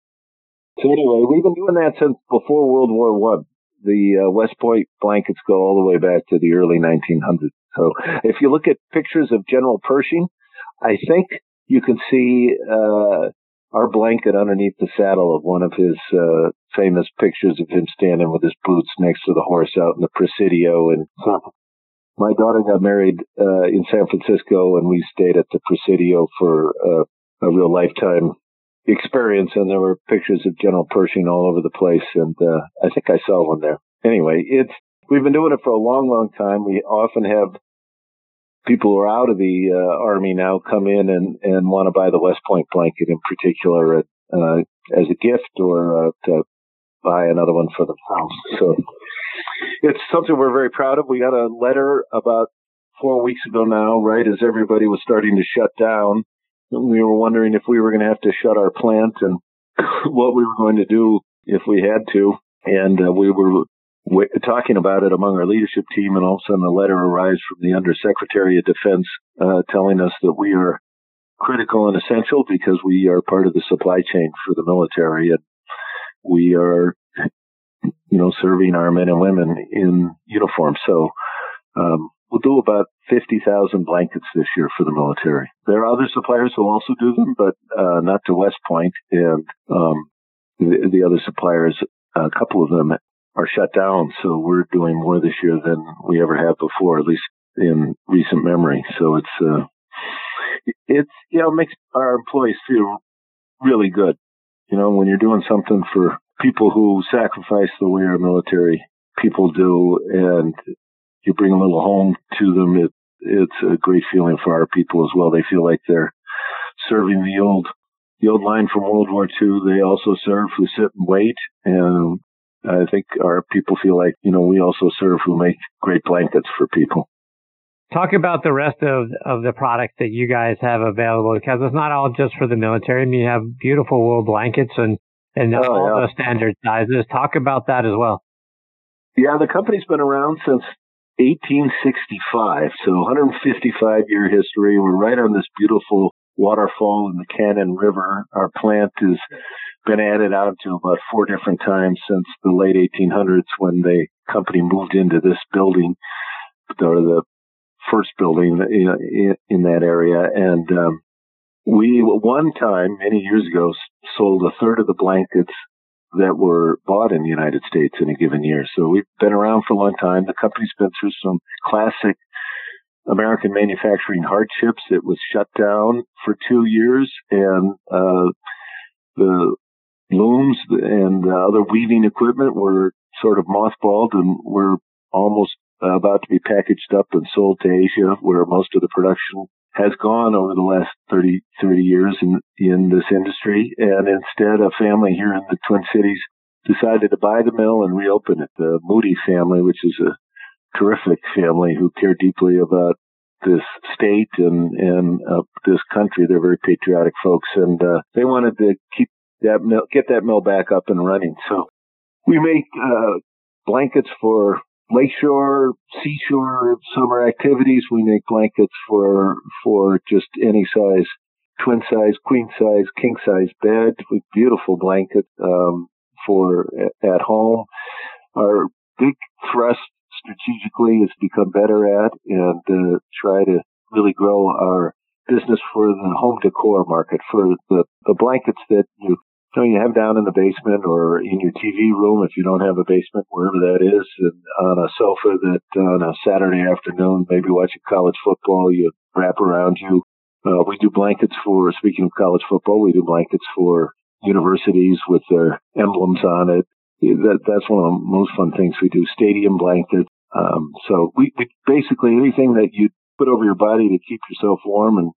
So anyway, we've been doing that since before World War One. The uh, West Point blankets go all the way back to the early 1900s. So if you look at pictures of General Pershing, I think you can see uh, our blanket underneath the saddle of one of his uh, famous pictures of him standing with his boots next to the horse out in the Presidio. And my daughter got married uh, in San Francisco, and we stayed at the Presidio for uh, a real lifetime experience. And there were pictures of General Pershing all over the place, and uh, I think I saw one there. Anyway, it's we've been doing it for a long, long time. We often have people who are out of the uh, army now come in and, and want to buy the West Point blanket in particular uh, as a gift or uh, to buy another one for themselves. So it's something we're very proud of. We got a letter about four weeks ago now, right as everybody was starting to shut down. We were wondering if we were going to have to shut our plant and what we were going to do if we had to. And uh, we were talking about it among our leadership team, and all of a sudden a letter arrives from the Undersecretary of Defense uh, telling us that we are critical and essential because we are part of the supply chain for the military, and we are, you know, serving our men and women in uniform. So um, we'll do about 50,000 blankets this year for the military. There are other suppliers who also do them, but uh, not to West Point. And um, the, the other suppliers a couple of them are shut down. So we're doing more this year than we ever have before, at least in recent memory. So it's, uh, it's, you know, makes our employees feel really good. You know, when you're doing something for people who sacrifice the way our military people do and you bring a little home to them, it, it's a great feeling for our people as well. They feel like they're serving the old, the old line from World War II. They also serve who sit and wait. And I think our people feel like, you know, we also serve who make great blankets for people. Talk about the rest of, of the products that you guys have available because it's not all just for the military. I mean, you have beautiful wool blankets and, and oh, all yeah. the standard sizes. Talk about that as well. Yeah, the company's been around since 1865, so 155 year history. We're right on this beautiful waterfall in the Cannon River. Our plant has been added out to about four different times since the late 1800s when the company moved into this building, or the first building in, in that area. And um, we, one time, many years ago, sold a third of the blankets that were bought in the United States in a given year. So we've been around for a long time. The company's been through some classic American manufacturing hardships. It was shut down for two years and, uh, the looms and other weaving equipment were sort of mothballed and were almost about to be packaged up and sold to Asia, where most of the production has gone over the last 30, 30 years in, in this industry. And instead, a family here in the Twin Cities decided to buy the mill and reopen it. The Mooty family, which is a terrific family who care deeply about this state and and uh, this country. They're very patriotic folks, and uh, they wanted to keep that mill, get that mill back up and running. So we make uh, blankets for lakeshore, seashore summer activities. We make blankets for for just any size, twin size, queen size, king size bed with beautiful blankets um, for at home. Our big thrust strategically is become better at and uh, try to really grow our business for the home decor market for the, the blankets that you so you have down in the basement or in your TV room if you don't have a basement, wherever that is, and on a sofa that on a Saturday afternoon, maybe watching college football, you wrap around you. Uh, we do blankets for, speaking of college football, we do blankets for universities with their emblems on it. That, that's one of the most fun things we do, stadium blankets. Um, so we, we basically anything that you put over your body to keep yourself warm and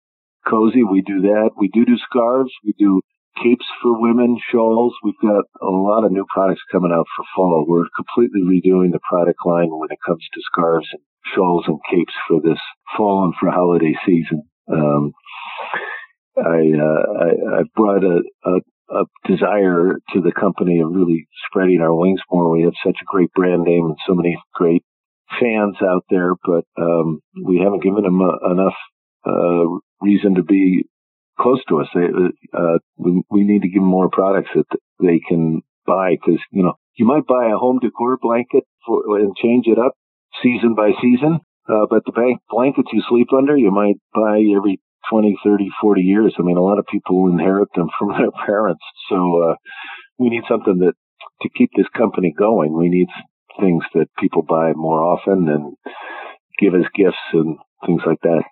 cozy, we do that. We do do scarves. We do capes for women, shawls. We've got a lot of new products coming out for fall. We're completely redoing the product line when it comes to scarves and shawls and capes for this fall and for holiday season. Um, I, uh, I, I brought a, a, a desire to the company of really spreading our wings more. We have such a great brand name and so many great fans out there, but um, we haven't given them a, enough uh, reason to be close to us. They, uh, we, we need to give them more products that they can buy because, you know, you might buy a home decor blanket for, and change it up season by season. Uh, but the bank blankets you sleep under, you might buy every 20, 30, 40 years. I mean, a lot of people inherit them from their parents. So, uh, we need something that to keep this company going. We need things that people buy more often and give as gifts and things like that.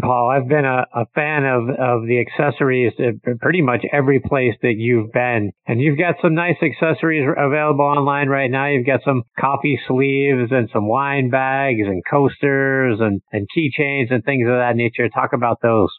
Paul, I've been a, a fan of, of the accessories pretty much every place that you've been. And you've got some nice accessories available online right now. You've got some coffee sleeves and some wine bags and coasters and, and keychains and things of that nature. Talk about those.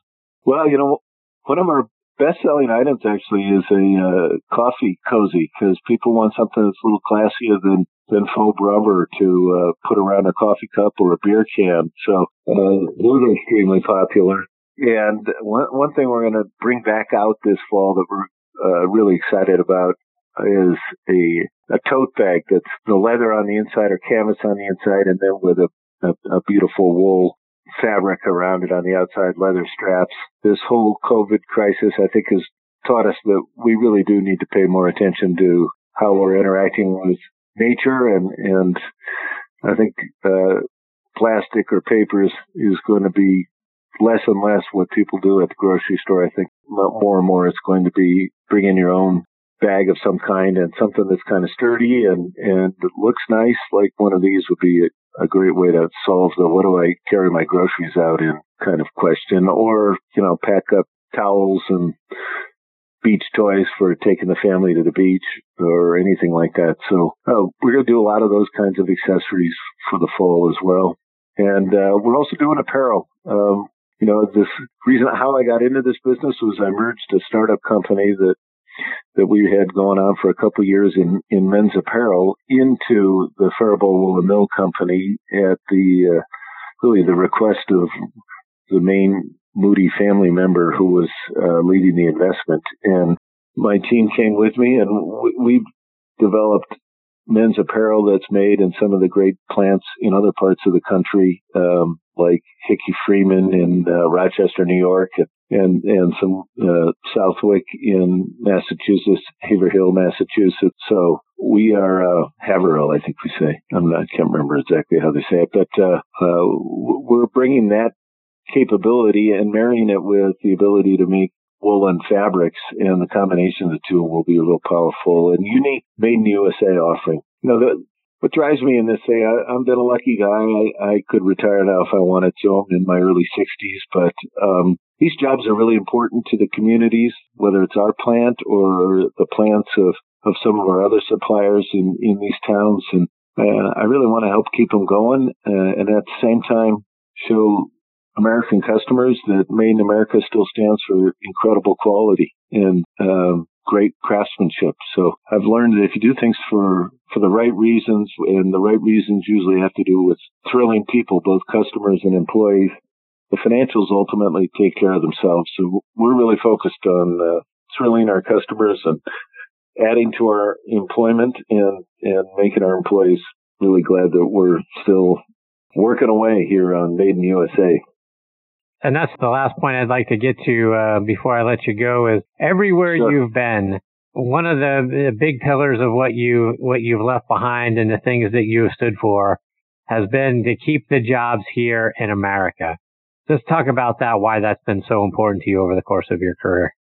Well, you know, one of our best selling items actually is a uh, coffee cozy because people want something that's a little classier than than faux rubber to uh, put around a coffee cup or a beer can. So uh, those are extremely popular. And one, one thing we're going to bring back out this fall that we're uh, really excited about is a, a tote bag that's the leather on the inside or canvas on the inside and then with a, a, a beautiful wool fabric around it on the outside, leather straps. This whole COVID crisis, I think, has taught us that we really do need to pay more attention to how we're interacting with nature and and I think uh, plastic or papers is going to be less and less what people do at the grocery store. I think more and more it's going to be bring in your own bag of some kind and something that's kind of sturdy and and looks nice. Like one of these would be a, great way to solve the what do I carry my groceries out in kind of question, or you know pack up towels and beach toys for taking the family to the beach or anything like that. So uh, we're going to do a lot of those kinds of accessories for the fall as well. And uh, we're also doing apparel. Um, you know, this reason how I got into this business was I merged a startup company that that we had going on for a couple of years in, in men's apparel into the Faribault Woolen Mill Company at the uh, really the request of the main Mooty family member who was uh, leading the investment. And my team came with me, and we developed men's apparel that's made in some of the great plants in other parts of the country, um, like Hickey Freeman in uh, Rochester, New York, and and some uh, Southwick in Massachusetts, Haverhill, Massachusetts. So we are uh, Haverhill, I think we say. I'm not, I can't remember exactly how they say it, but uh, uh, we're bringing that capability and marrying it with the ability to make woolen fabrics, and the combination of the two will be a real powerful and unique made in USA offering. You know, the, what drives me in this thing, I, I've been a lucky guy. I, I could retire now if I wanted to. I'm in my early 60s, but um, these jobs are really important to the communities, whether it's our plant or the plants of, of some of our other suppliers in, in these towns. And uh, I really want to help keep them going uh, and at the same time show American customers that Made in America still stands for incredible quality and um, great craftsmanship. So I've learned that if you do things for for the right reasons, and the right reasons usually have to do with thrilling people, both customers and employees, the financials ultimately take care of themselves. So we're really focused on uh, thrilling our customers and adding to our employment and and making our employees really glad that we're still working away here on Made in USA. And that's the last point I'd like to get to uh, before I let you go is everywhere sure. you've been, one of the, the, big pillars of what you what you've left behind and the things that you have stood for has been to keep the jobs here in America. Just talk about that, why that's been so important to you over the course of your career.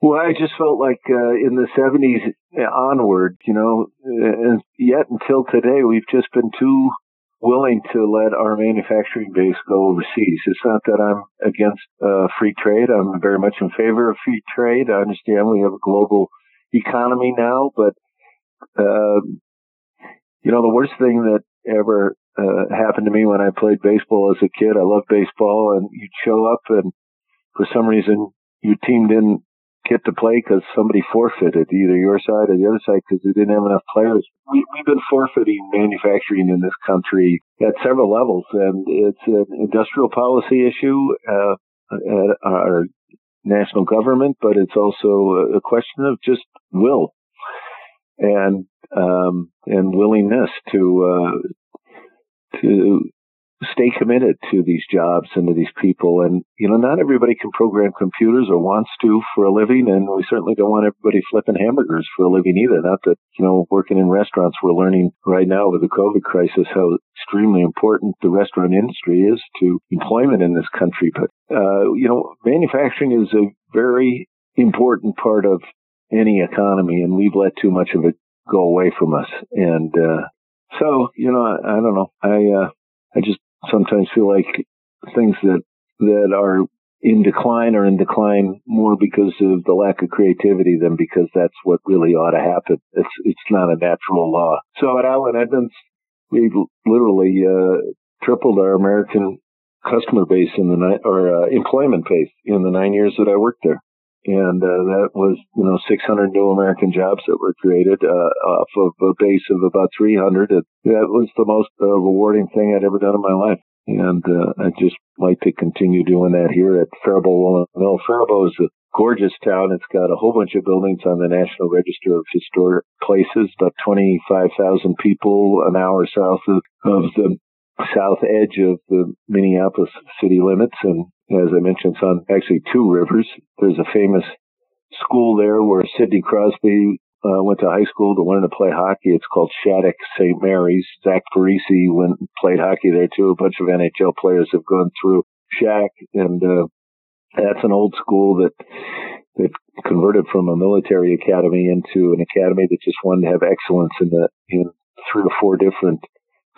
Well, I just felt like uh, in the 70s onward, you know, and yet until today, we've just been too willing to let our manufacturing base go overseas. It's not that I'm against uh, free trade. I'm very much in favor of free trade. I understand we have a global economy now, but uh, you know the worst thing that ever uh, happened to me when I played baseball as a kid. I loved baseball, and you'd show up, and for some reason your team didn't get to play because somebody forfeited either your side or the other side because they didn't have enough players. We, we've been forfeiting manufacturing in this country at several levels, and it's an industrial policy issue uh, at our national government, but it's also a question of just will and um, and willingness to uh, to stay committed to these jobs and to these people. And, you know, not everybody can program computers or wants to for a living. And we certainly don't want everybody flipping hamburgers for a living either. Not that, you know, working in restaurants, we're learning right now with the COVID crisis how extremely important the restaurant industry is to employment in this country. But, uh, you know, manufacturing is a very important part of any economy and we've let too much of it go away from us. And, uh, so, you know, I, I don't know. I, uh, I just sometimes feel like things that that are in decline are in decline more because of the lack of creativity than because that's what really ought to happen. It's it's not a natural law. So at Allen Edmonds, we've literally uh, tripled our American customer base in the nine, or uh, employment base in the nine years that I worked there. And uh, that was, you know, 600 new American jobs that were created uh, off of a base of about 300. And that was the most uh, rewarding thing I'd ever done in my life. And uh, I just like to continue doing that here at Faribault Mill. Faribault is a gorgeous town. It's got a whole bunch of buildings on the National Register of Historic Places, about 25,000 people an hour south of, of the south edge of the Minneapolis city limits. And as I mentioned, it's on actually two rivers. There's a famous school there where Sidney Crosby uh, went to high school to learn to play hockey. It's called Shattuck St. Mary's. Zach Parise went played hockey there too. A bunch of NHL players have gone through Shack, and uh, that's an old school that that converted from a military academy into an academy that just wanted to have excellence in the in three or four different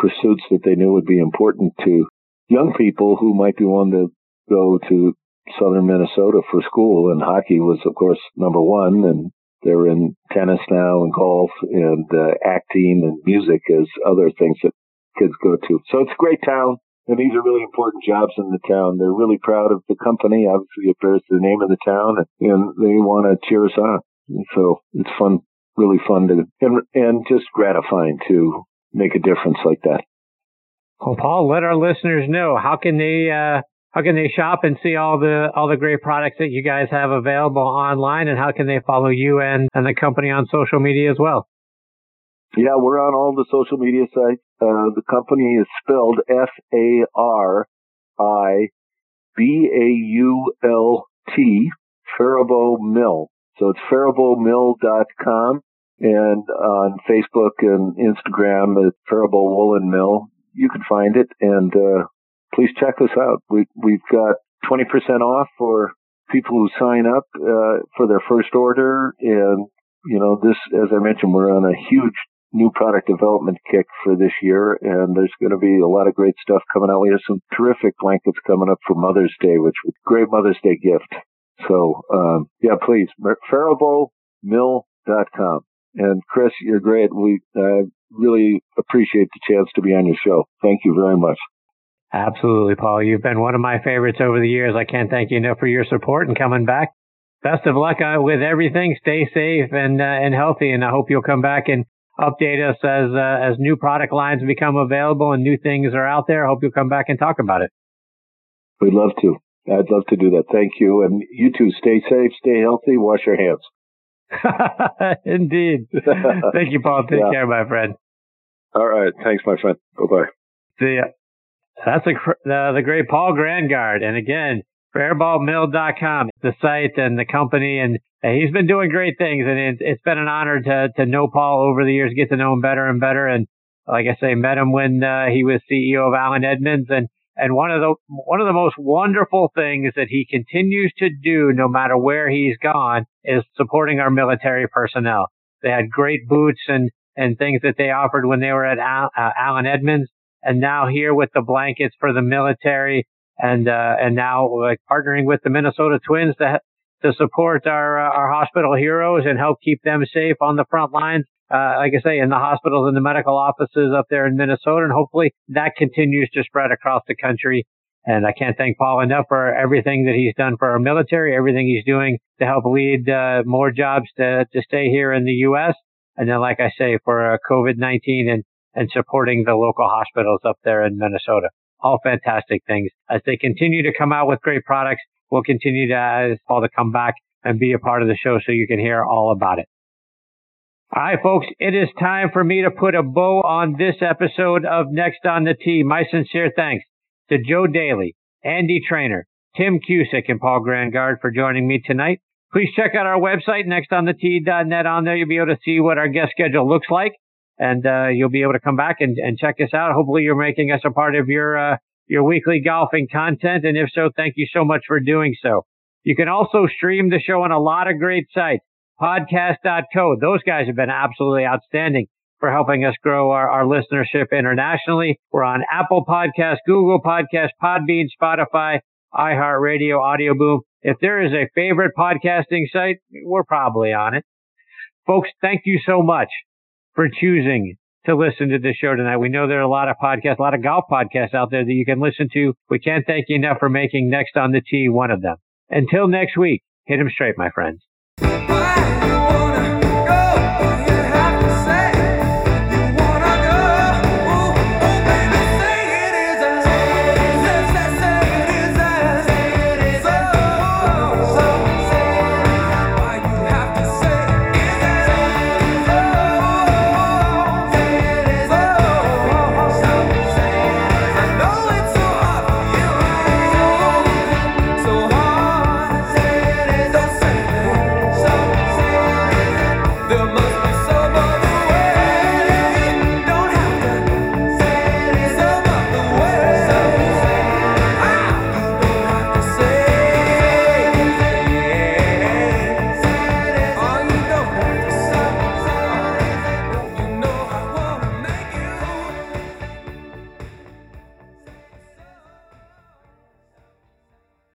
pursuits that they knew would be important to young people who might be willing to go to southern Minnesota for school, and hockey was, of course, number one. And they're in tennis now and golf and uh, acting and music as other things that kids go to. So it's a great town. And these are really important jobs in the town. They're really proud of the company. Obviously, it bears the name of the town, and they want to cheer us on. So it's fun, really fun to, and, and just gratifying to make a difference like that. Well, Paul, let our listeners know how can they uh, how can they shop and see all the all the great products that you guys have available online, and how can they follow you and and the company on social media as well? Yeah, we're on all the social media sites. Uh, the company is spelled F A R I B A U L T, Faribault Mill. So it's faribaultmill.com and on Facebook and Instagram at Faribault Woolen Mill. You can find it and uh, please check us out. We, we've got 20% off for people who sign up uh, for their first order. And, you know, this, as I mentioned, we're on a huge new product development kick for this year, and there's going to be a lot of great stuff coming out. We have some terrific blankets coming up for Mother's Day, which was a great Mother's Day gift. So, um, yeah, please, faribaultmill.com. And Chris, you're great. We uh, really appreciate the chance to be on your show. Thank you very much. Absolutely, Paul. You've been one of my favorites over the years. I can't thank you enough for your support and coming back. Best of luck uh, with everything. Stay safe and uh, and healthy, and I hope you'll come back and update us as uh, as new product lines become available and new things are out there. I hope you'll come back and talk about it. We'd love to. I'd love to do that. Thank you, and you too. Stay safe, stay healthy, wash your hands. Indeed. Thank you, Paul. Take yeah. care, my friend. All right. Thanks, my friend. Bye bye. See ya. That's a, uh, the great Paul Grangaard. And again, faribaultmill.com, the site and the company. And he's been doing great things. And it, it's been an honor to, to know Paul over the years, get to know him better and better. And like I say, met him when uh, he was CEO of Allen Edmonds. And, and one of the, one of the most wonderful things that he continues to do, no matter where he's gone, is supporting our military personnel. They had great boots and, and things that they offered when they were at Al, uh, Allen Edmonds and now here with the blankets for the military and uh, and now like partnering with the Minnesota Twins to to support our uh, our hospital heroes and help keep them safe on the front lines. Uh, like I say, in the hospitals and the medical offices up there in Minnesota, and hopefully that continues to spread across the country. And I can't thank Paul enough for everything that he's done for our military, everything he's doing to help lead uh, more jobs to to stay here in the U.S. And then, like I say, for uh, COVID-19 and and supporting the local hospitals up there in Minnesota. All fantastic things. As they continue to come out with great products, we'll continue to ask Paul to come back and be a part of the show so you can hear all about it. Right, folks, it is time for me to put a bow on this episode of Next on the Tee. My sincere thanks to Joe Daley, Andy Traynor, Tim Cusick, and Paul Grangaard for joining me tonight. Please check out our website, nextonthetee.net. On there, you'll be able to see what our guest schedule looks like and uh, you'll be able to come back and, and check us out. Hopefully, you're making us a part of your uh, your weekly golfing content, and if so, thank you so much for doing so. You can also stream the show on a lot of great sites. Podcast.co. Those guys have been absolutely outstanding for helping us grow our, our listenership internationally. We're on Apple Podcasts, Google Podcasts, Podbean, Spotify, iHeartRadio, Audio Boom. If there is a favorite podcasting site, we're probably on it. Folks, thank you so much for choosing to listen to the show tonight. We know there are a lot of podcasts, a lot of golf podcasts out there that you can listen to. We can't thank you enough for making Next on the Tee one of them. Until next week, hit them straight, my friends.